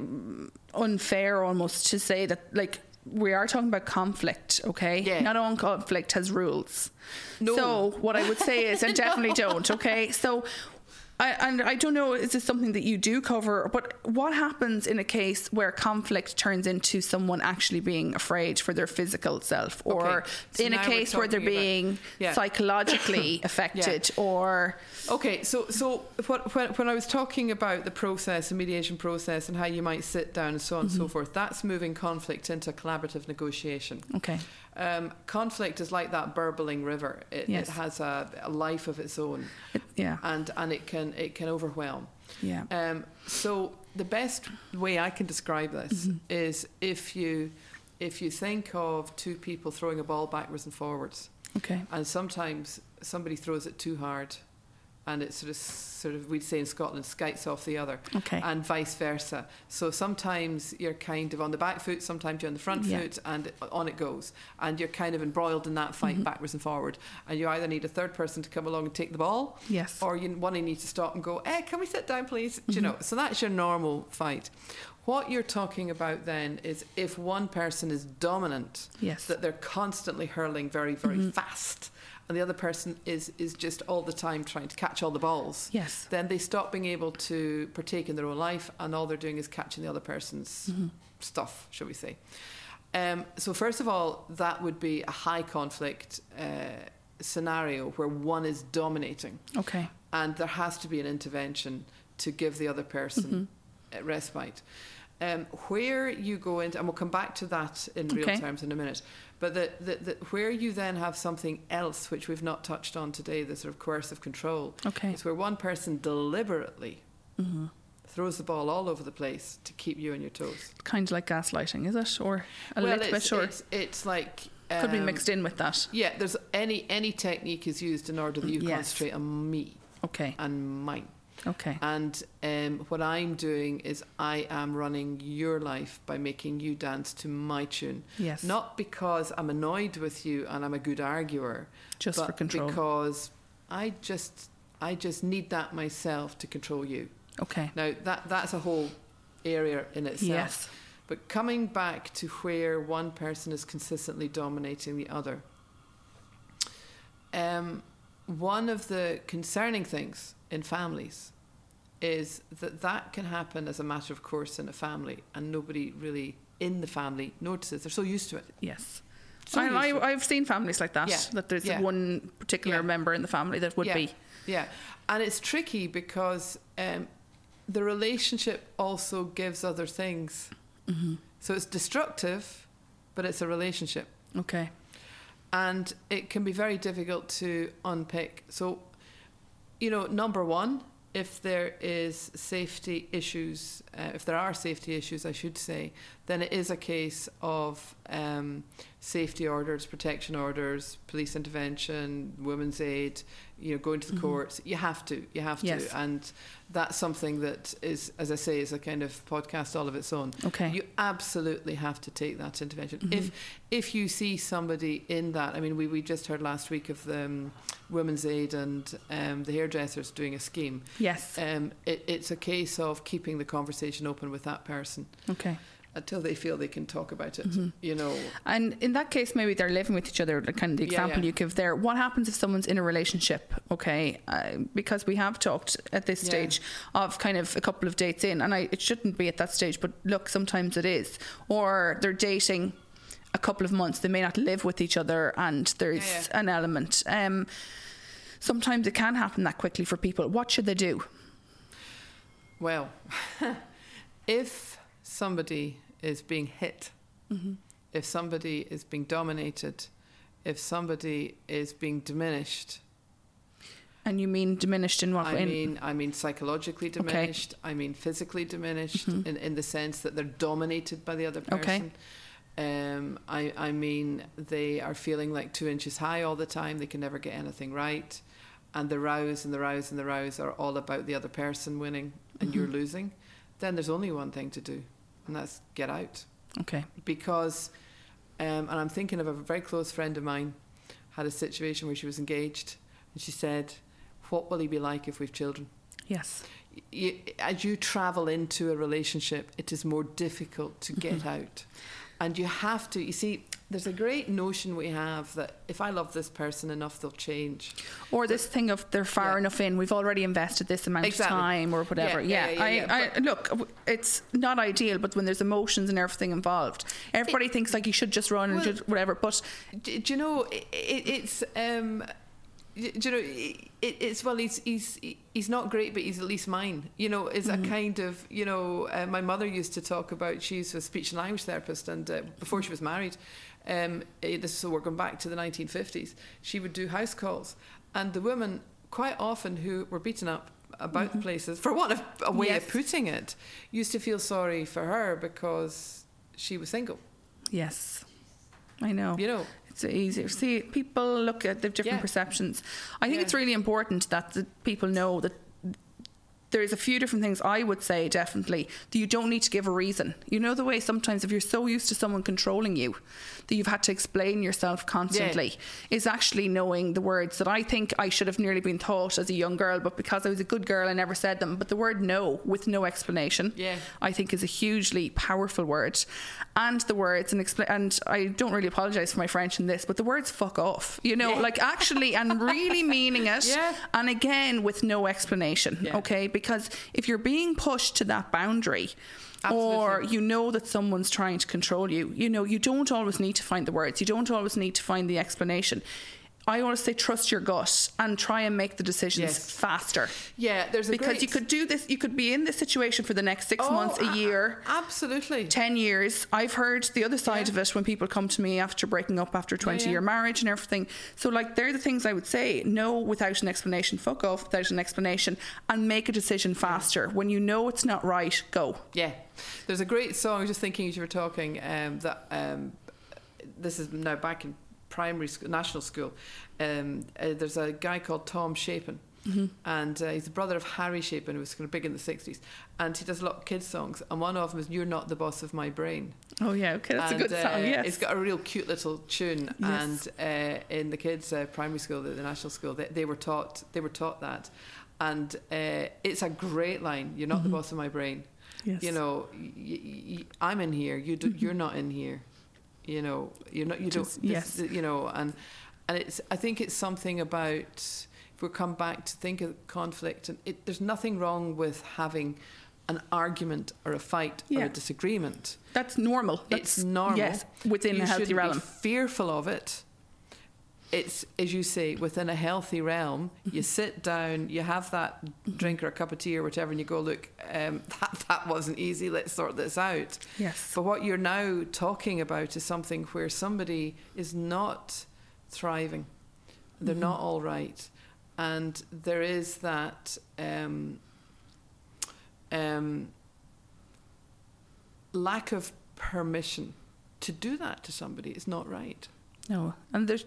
unfair almost to say that, like, we are talking about conflict, okay? Yeah. Not all conflict has rules. No. So, what I would say is, and <laughs> definitely don't, okay? So, I, and I don't know, is this something that you do cover? But what happens in a case where conflict turns into someone actually being afraid for their physical self, or Okay, so in a case where they're being Yeah. psychologically <coughs> affected, or Okay, so so what, when when I was talking about the process, the mediation process, and how you might sit down and so on and Mm-hmm. so forth, that's moving conflict into collaborative negotiation. okay, Um, conflict is like that burbling river. It, Yes. it has a, a life of its own, It- yeah, and and it can it can overwhelm. yeah, Um, so the best way I can describe this Mm-hmm. is if you if you think of two people throwing a ball backwards and forwards, okay, and sometimes somebody throws it too hard and it sort of sort of we'd say in Scotland skites off the other, Okay. and vice versa. So sometimes you're kind of on the back foot, sometimes you're on the front Yeah. foot, and on it goes, and you're kind of embroiled in that fight Mhm. backwards and forward, and you either need a third person to come along and take the ball, Yes. or you one you need to stop and go, "Hey, can we sit down, please?" Do you Mhm. know, so that's your normal fight. What you're talking about then is if one person is dominant, yes. that they're constantly hurling very, very Mhm. fast, and the other person is is just all the time trying to catch all the balls. yes. Then they stop being able to partake in their own life, and all they're doing is catching the other person's Mhm. stuff, shall we say. Um, so, first of all, that would be a high conflict uh, scenario where one is dominating, Okay. and there has to be an intervention to give the other person Mhm. uh, respite. Um, where you go into, and we'll come back to that in real terms in a minute, but the, the, the, where you then have something else which we've not touched on today, the sort of coercive control, Okay. is where one person deliberately hmm throws the ball all over the place to keep you on your toes. Kind of like gaslighting, is it, or a well, little bit, or it's, it's like could be um, mixed in with that? Yeah, there's any any technique is used in order that you Yes. concentrate on me Okay. and mine. Okay. And um, what I'm doing is I am running your life by making you dance to my tune. Yes. Not because I'm annoyed with you and I'm a good arguer, just for control. because I just I just need that myself to control you. okay. Now that that's a whole area in itself. Yes. But coming back to where one person is consistently dominating the other, um, one of the concerning things in families is that that can happen as a matter of course in a family, and nobody really in the family notices. They're so used to it. Yes. So I, used to it. I, I've seen families like that. Yeah. That there's Yeah. one particular Yeah. member in the family that would be. Yeah, and it's tricky because um, the relationship also gives other things. hmm So it's destructive, but it's a relationship. Okay. and it can be very difficult to unpick. So, you know, number one, if there is safety issues, uh, if there are safety issues, I should say, then it is a case of um, safety orders, protection orders, police intervention, women's aid. You know, going to the Mhm. courts. You have to. You have Yes. to, and that's something that is, as I say, is a kind of podcast all of its own. Okay. You absolutely have to take that intervention. Mhm. If if you see somebody in that, I mean, we, we just heard last week of the um, Women's Aid and um, the hairdressers doing a scheme. yes. Um, it, it's a case of keeping the conversation open with that person okay. Until they feel they can talk about it. Mhm. You know, And in that case, maybe they're living with each other. like Kind of the Yeah, example yeah. you give there. What happens if someone's in a relationship? Okay, uh, because we have talked at this Yeah. stage of kind of a couple of dates in, and I, it shouldn't be at that stage, but look, sometimes it is. Or they're dating a couple of months. They may not live with each other, and there's Yeah, yeah. an element. Um, sometimes it can happen that quickly for people. What should they do? well, <laughs> if somebody is being hit, Mm-hmm. if somebody is being dominated, if somebody is being diminished, And you mean diminished in what I way? mean, I mean psychologically diminished. I mean physically diminished Mhm. in, in the sense that they're dominated by the other Okay. person. Um, I, I mean, they are feeling like two inches high all the time. They can never get anything right, and the rows and the rows and the rows are all about the other person winning and you're Mhm. losing. Then there's only one thing to do, and that's get out okay. because, um, and I'm thinking of a very close friend of mine had a situation where she was engaged, and she said, "What will he be like if we've children?" Yes. You, as you travel into a relationship, it is more difficult to get Mhm. out, and you have to. You see, there's a great notion we have that if I love this person enough, they'll change. Or this thing of they're far Yeah. enough in, we've already invested this amount Exactly. of time or whatever. Yeah, Yeah, yeah, I, I, look, it's not ideal, but when there's emotions and everything involved, everybody thinks like you should just run and Well- just whatever. But Do, do you know? It, it, it's. Um, do you know? It, it's well. He's he's he's not great, but he's at least mine. You know, is Mhm. a kind of you know. Uh, my mother used to talk about. She's a speech and language therapist, and uh, before she was married, um, eh, this is we're going back to the 1950s. She would do house calls, and the women quite often who were beaten up about the Mhm. places, for want of a way Yes. of putting it, used to feel sorry for her because she was single. yes, I know You know, It's easier. See, people look at the different Yeah. perceptions. I think Yeah. it's really important that the people know that there's a few different things I would say definitely that you don't need to give a reason. You know the way sometimes if you're so used to someone controlling you that you've had to explain yourself constantly is actually knowing the words that I think I should have nearly been taught as a young girl, but because I was a good girl I never said them. But the word no with no explanation Yeah. I think is a hugely powerful word. And the words and explain. and I don't really apologize for my French in this, but the words fuck off. You know, Yeah. like actually and really meaning it. <laughs> Yeah. And again with no explanation. Yeah. Okay? Because if you're being pushed to that boundary or you know that someone's trying to control you, you know, you don't always need to find the words. You don't always need to find the explanation. I always say trust your gut and try and make the decisions Yes. faster. Yeah, there's a Because great- you could do this, you could be in this situation for the next six Oh, months, a a- year. Absolutely. 10 years. I've heard the other side Yeah. of it when people come to me after breaking up after 20 yeah. year marriage and everything. So, like, they're the things I would say no without an explanation, fuck off without an explanation, and make a decision faster. When you know it's not right, go. Yeah, there's a great song. I was just thinking as you were talking um, that um, this is now back in primary school, national school. Um, uh, there's a guy called Tom Chapin. And uh, he's the brother of Harry Chapin, who was kind of big in the 60s. And he does a lot of kids' songs. And one of them is You're Not the Boss of My Brain. Oh, yeah, okay, that's and, a good song, uh, yes. It's got a real cute little tune, Yes. and uh, in the kids' uh, primary school, the, the national school, they, they were taught they were taught that, and uh, it's a great line. You're not the boss of my brain. Mm-hmm. Yes. You know, y- y- y- I'm in here. You do, you're not in here. You know, you're not. You don't. Just- this- yes. You know, and and it's. I think it's something about. If we come back to think of conflict, and it, there's nothing wrong with having an argument or a fight or a disagreement That's normal. That's it's normal. Yes, within you a healthy shouldn't realm. Be fearful of it. It's as you say, within a healthy realm. Mm-hmm. You sit down, you have that drink or a cup of tea or whatever, and you go, look, um, <laughs> that that wasn't easy. Let's sort this out. Yes. But what you're now talking about is something where somebody is not thriving. They're Mm-hmm. not all right, and there is that. Um, um, lack of permission to do that to somebody is not right. No, and there's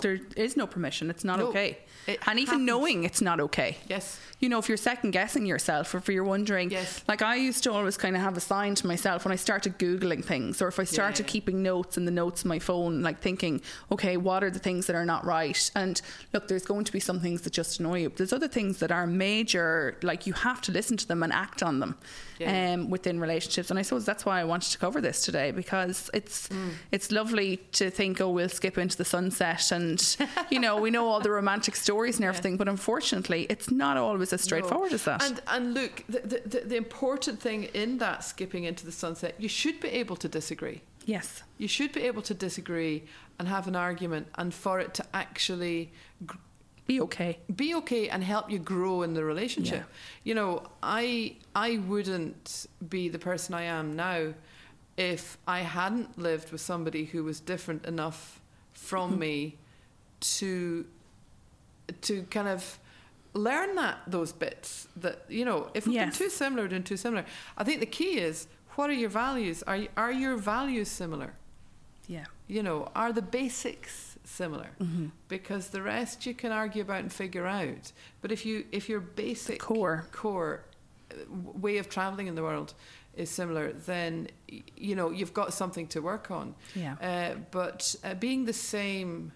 there is no permission. It's not No, okay. it And even happens. knowing it's not okay. Yes. You know, if you're second guessing yourself, or if you're wondering, Yes. like I used to always kind of have a sign to myself when I started Googling things, or if I started Yeah. keeping notes in the notes on my phone, like thinking, okay, what are the things that are not right? And look, there's going to be some things that just annoy you, but there's other things that are major, like you have to listen to them and act on them Yeah. um, within relationships. And I suppose that's why I wanted to cover this today because it's it's lovely to think, oh, we'll skip into the sunset, and <laughs> you know, we know all the romantic stories and everything, but unfortunately, it's not always as straightforward No. as that. And and look, the, the the the important thing in that skipping into the sunset, you should be able to disagree. yes, You should be able to disagree and have an argument, and for it to actually gr- be okay. be okay and help you grow in the relationship. Yeah. You know, I I wouldn't be the person I am now if I hadn't lived with somebody who was different enough from me to to kind of learn that those bits that you know if we've Yes. been too similar then too similar i think the key is what are your values are are your values similar Yeah. you know, are the basics similar? Mm-hmm. Because the rest you can argue about and figure out. But if you if your basic Core. core uh, way of traveling in the world is similar, then you know you've got something to work on. Yeah. Uh, but uh, being the same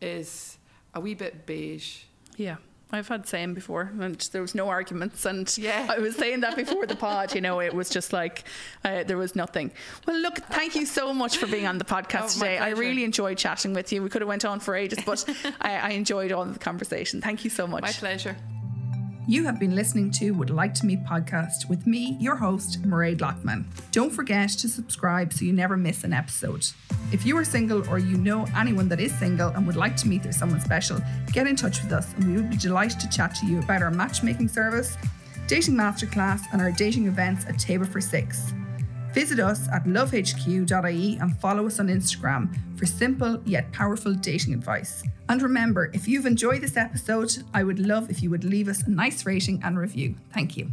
is a wee bit beige. Yeah. I've had same before, and there was no arguments. And Yeah. I was saying that before the pod. You know, it was just like uh, there was nothing. Well, look, thank you so much for being on the podcast <laughs> Oh, today. I really enjoyed chatting with you. We could have went on for ages, but <laughs> I, I enjoyed all the conversation. Thank you so much. My pleasure. You have been listening to Would Like to Meet podcast with me, your host, Mairead Loughman. Don't forget to subscribe so you never miss an episode. If you are single or you know anyone that is single and would like to meet their someone special, get in touch with us and we would be delighted to chat to you about our matchmaking service, dating masterclass, and our dating events at Table for Six. Visit us at lovehq.ie and follow us on Instagram for simple yet powerful dating advice. And remember, if you've enjoyed this episode, I would love if you would leave us a nice rating and review. Thank you.